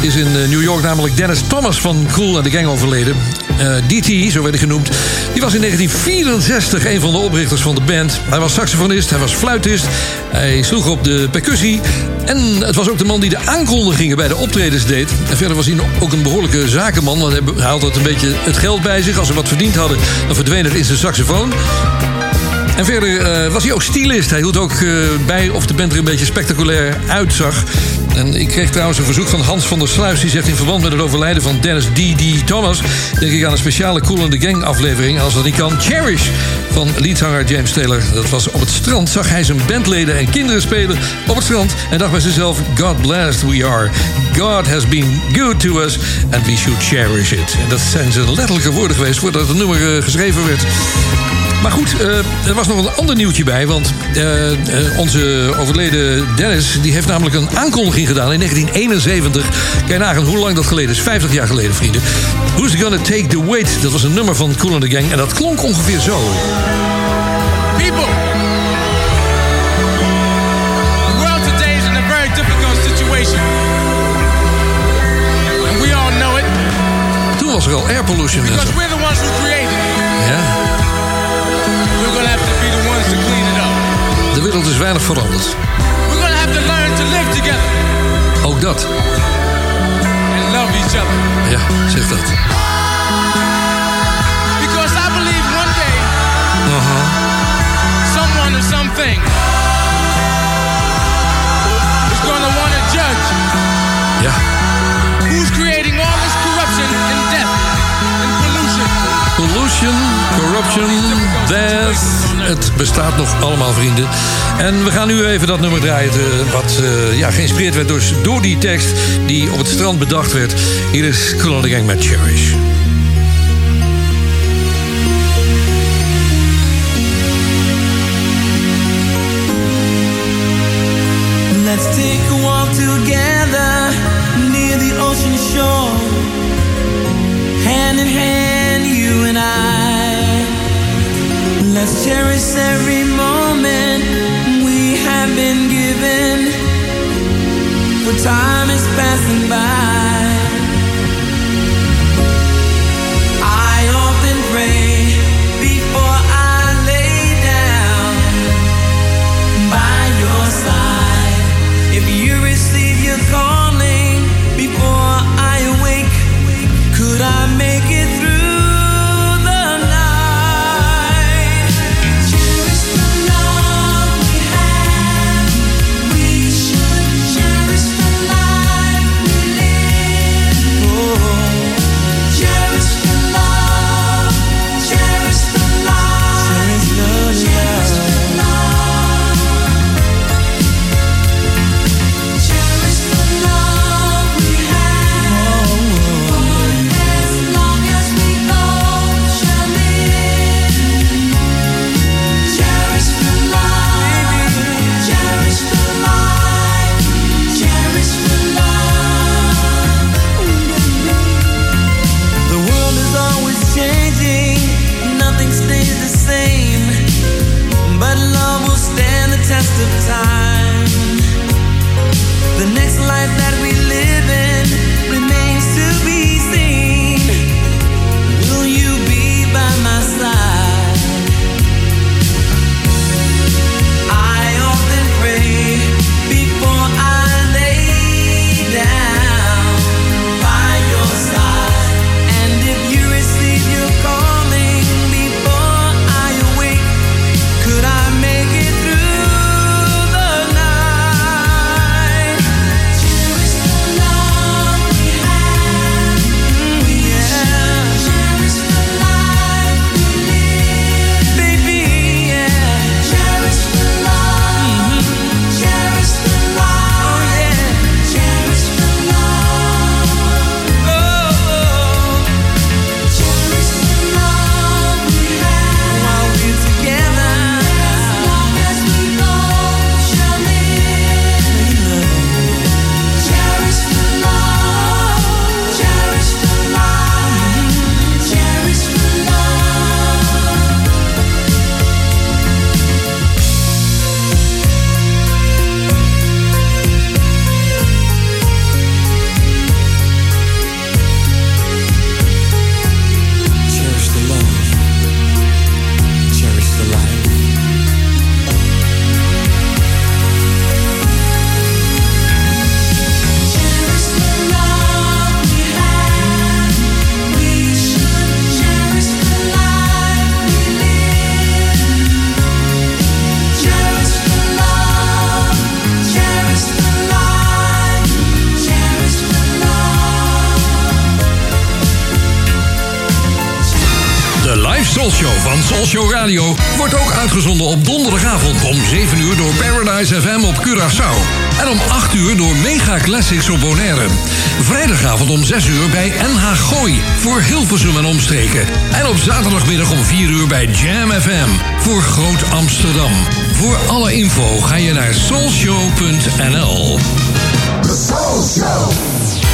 is in eh, New York namelijk Dennis Thomas van Cool and the Gang overleden. Eh, DT, zo werd hij genoemd. Die was in 1964 een van de oprichters van de band. Hij was saxofonist, hij was fluitist. Hij sloeg op de percussie. En het was ook de man die de aankondigingen bij de optredens deed. En verder was hij ook een behoorlijke zakenman. Want hij had altijd een beetje het geld bij zich. Als ze wat verdiend hadden, dan verdween het in zijn saxofoon. En verder eh, was hij ook stylist. Hij hield ook eh, bij of de band er een beetje spectaculair uitzag. En ik kreeg trouwens een verzoek van Hans van der Sluis. Die zegt in verband met het overlijden van Dennis D.D. Thomas... denk ik aan een speciale Cool in the Gang aflevering. Als dat niet kan, Cherish van leadzanger James Taylor. Dat was op het strand. Zag hij zijn bandleden en kinderen spelen op het strand. En dacht bij zichzelf, God blessed we are. God has been good to us and we should cherish it. En dat zijn zijn letterlijke woorden geweest voordat het nummer eh, geschreven werd. Maar goed, eh, er was nog een ander nieuwtje bij. Want eh, eh, onze overleden Dennis die heeft namelijk een aankondiging gedaan in 1971. Kan je nagaan hoe lang dat geleden is? 50 jaar geleden, vrienden. Who's Gonna Take the Weight? Dat was een nummer van Cool and the Gang. En dat klonk ongeveer zo. People, the world today is in a very difficult situation. And we all know it Toen was er al air pollution. because zo. we're the ones who created it. Ja, de wereld is weinig veranderd. We're gonna have to learn to live together Ook dat. and love each other. Ja, zeg dat. Because I believe one day someone or something is gonna want to judge Ja. who's creating all this corruption and death and pollution. Pollution, corruption, Het bestaat nog allemaal, vrienden. En we gaan nu even dat nummer draaien... wat eh, ja, geïnspireerd werd door, door die tekst... die op het strand bedacht werd. Hier is Cool Gang met Cherish. Voor Hilversum en omstreken. En op zaterdagmiddag om 4 uur bij Jam FM voor Groot Amsterdam. Voor alle info ga je naar soulshow.nl. The Soul Show.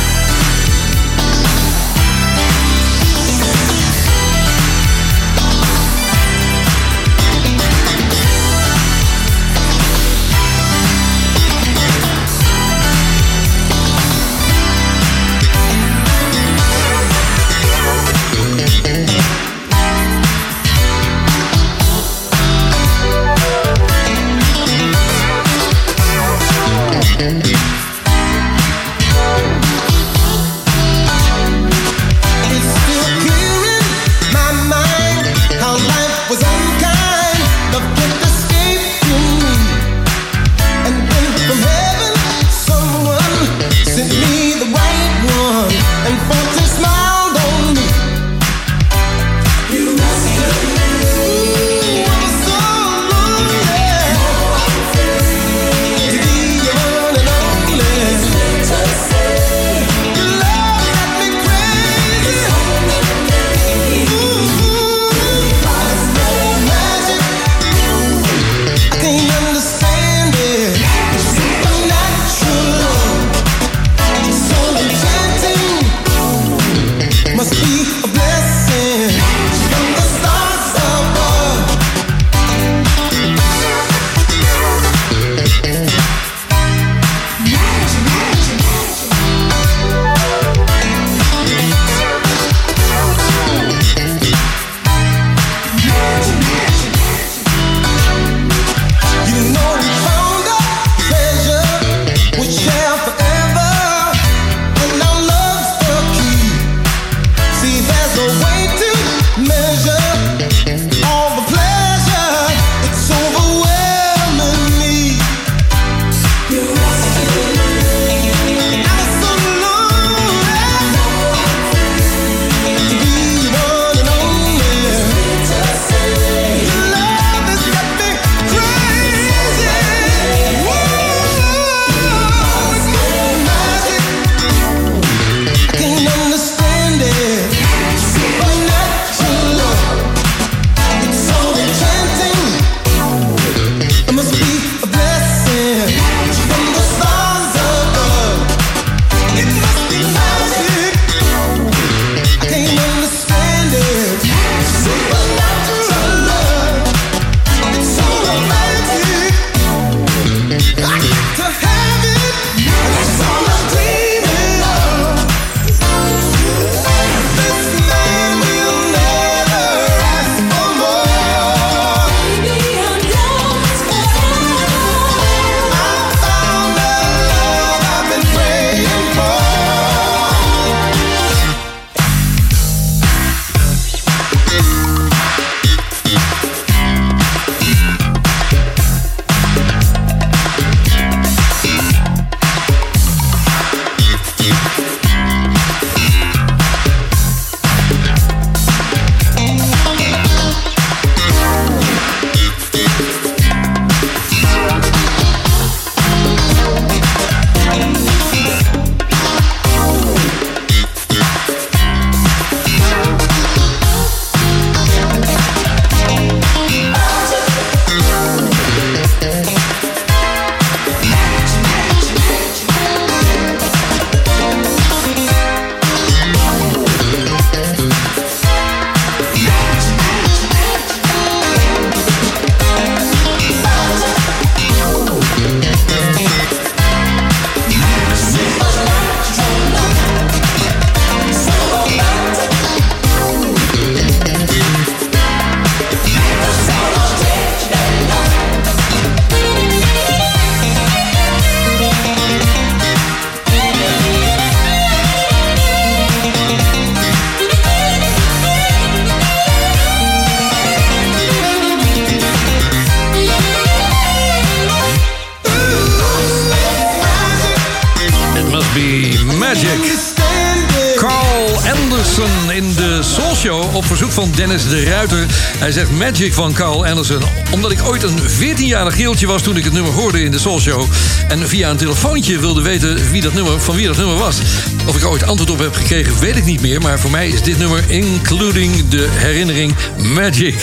Magic van Carl Anderson. Omdat ik ooit een 14-jarig geeltje was toen ik het nummer hoorde in de Soul Show. En via een telefoontje wilde weten wie dat nummer, van wie dat nummer was. Of ik ooit antwoord op heb gekregen, weet ik niet meer. Maar voor mij is dit nummer, including de herinnering Magic.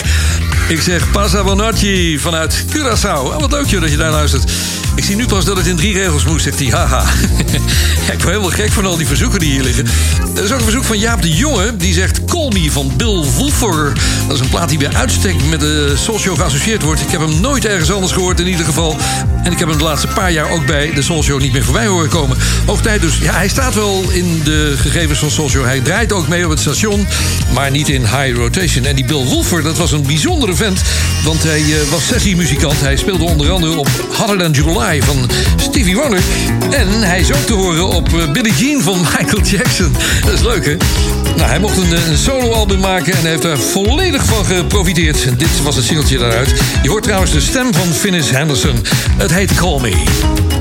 Ik zeg Pasa Bonacci vanuit Curaçao. Oh, wat leuk joh dat je daar luistert. Ik zie nu pas dat het in drie regels moest, zegt hij. Haha. Ik word helemaal gek van al die verzoeken die hier liggen. Er is ook een verzoek van Jaap de Jonge. Die zegt Call van Bill Wolfer. Dat is een plaat die bij uitstek met de Show geassocieerd wordt. Ik heb hem nooit ergens anders gehoord in ieder geval. En ik heb hem de laatste paar jaar ook bij de Soul Show niet meer voorbij horen komen. Hoog tijd dus. Ja, hij staat wel in de gegevens van Soul Show. Hij draait ook mee op het station, maar niet in high rotation. En die Bill Wolfer, dat was een bijzondere vent. Want hij eh, was sessiemuzikant. Hij speelde onder andere op Hotter Than July van Stevie Wonder. En hij is ook te horen op eh, Billie Jean van Michael Jackson. Dat is leuk, hè? Nou, hij mocht een, eh, een soloalbum maken en heeft daar volledig van geprofiteerd. En dit was het singeltje daaruit. Je hoort trouwens de stem van Finnis Henderson. Het heet Call Me.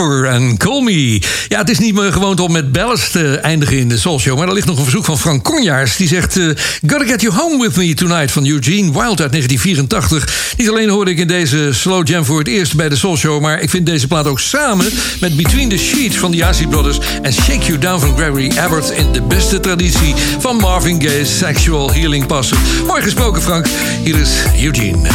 En Call Me. Ja, het is niet meer gewoond om met ballads te eindigen in de Soul Show. Maar er ligt nog een verzoek van Frank Conjaars. Die zegt, eh, Gotta Get You Home With Me Tonight van Eugene Wild uit 1984. Niet alleen hoorde ik in deze slow jam voor het eerst bij de Soul Show... maar ik vind deze plaat ook samen met Between the Sheets van de Isley Brothers... en Shake You Down van Gregory Abbott in de beste traditie van Marvin Gaye's Sexual Healing passen. Mooi gesproken, Frank. Hier is Eugene.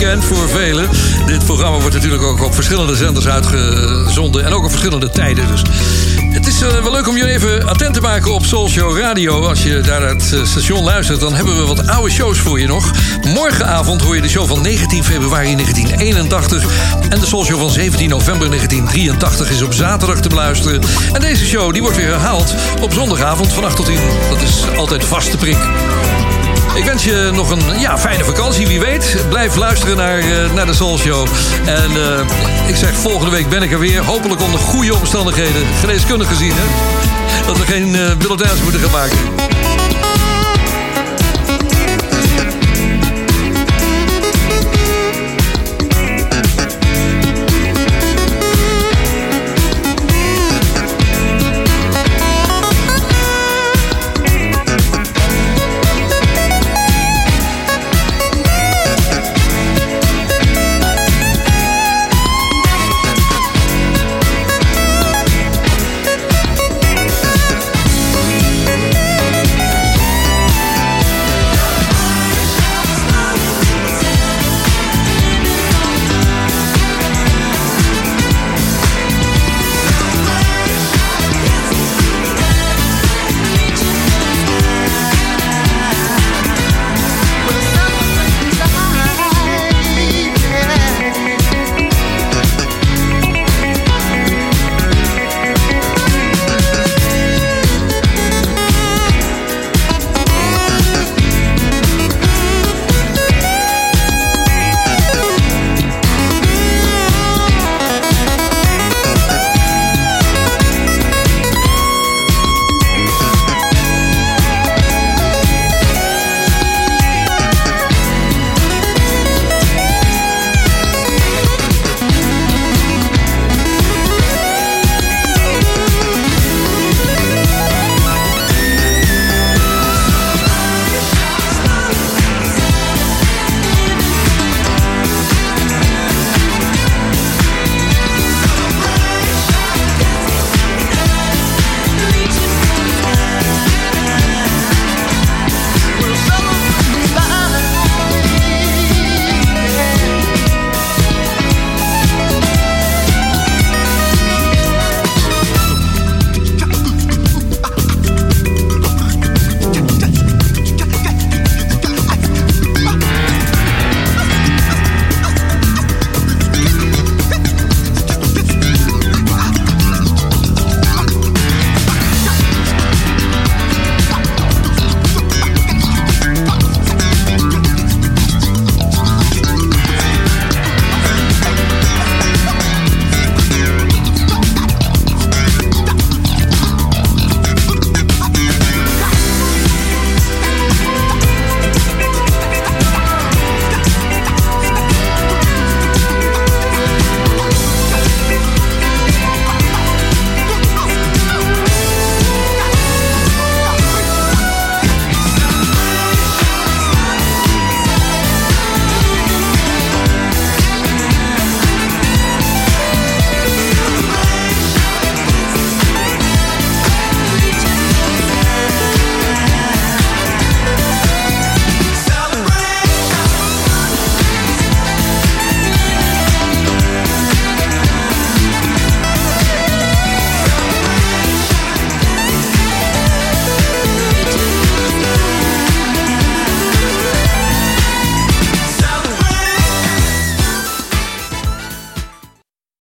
Weekend voor velen. Dit programma wordt natuurlijk ook op verschillende zenders uitgezonden. En ook op verschillende tijden. Dus het is eh, wel leuk om je even attent te maken op Soul Show Radio. Als je daar naar het eh, station luistert, dan hebben we wat oude shows voor je nog. Morgenavond hoor je de show van 19 februari 1981. En de Soul Show van 17 november 1983 is op zaterdag te beluisteren. En deze show die wordt weer herhaald op zondagavond van 8 tot 10. Dat is altijd vaste prik. Ik wens je nog een ja, fijne vakantie, wie weet. Blijf luisteren naar, eh, naar de Soul Show. En eh, ik zeg, volgende week ben ik er weer. Hopelijk onder goede omstandigheden. Geneeskundig gezien, hè. Dat we geen uh, moeten gaan maken.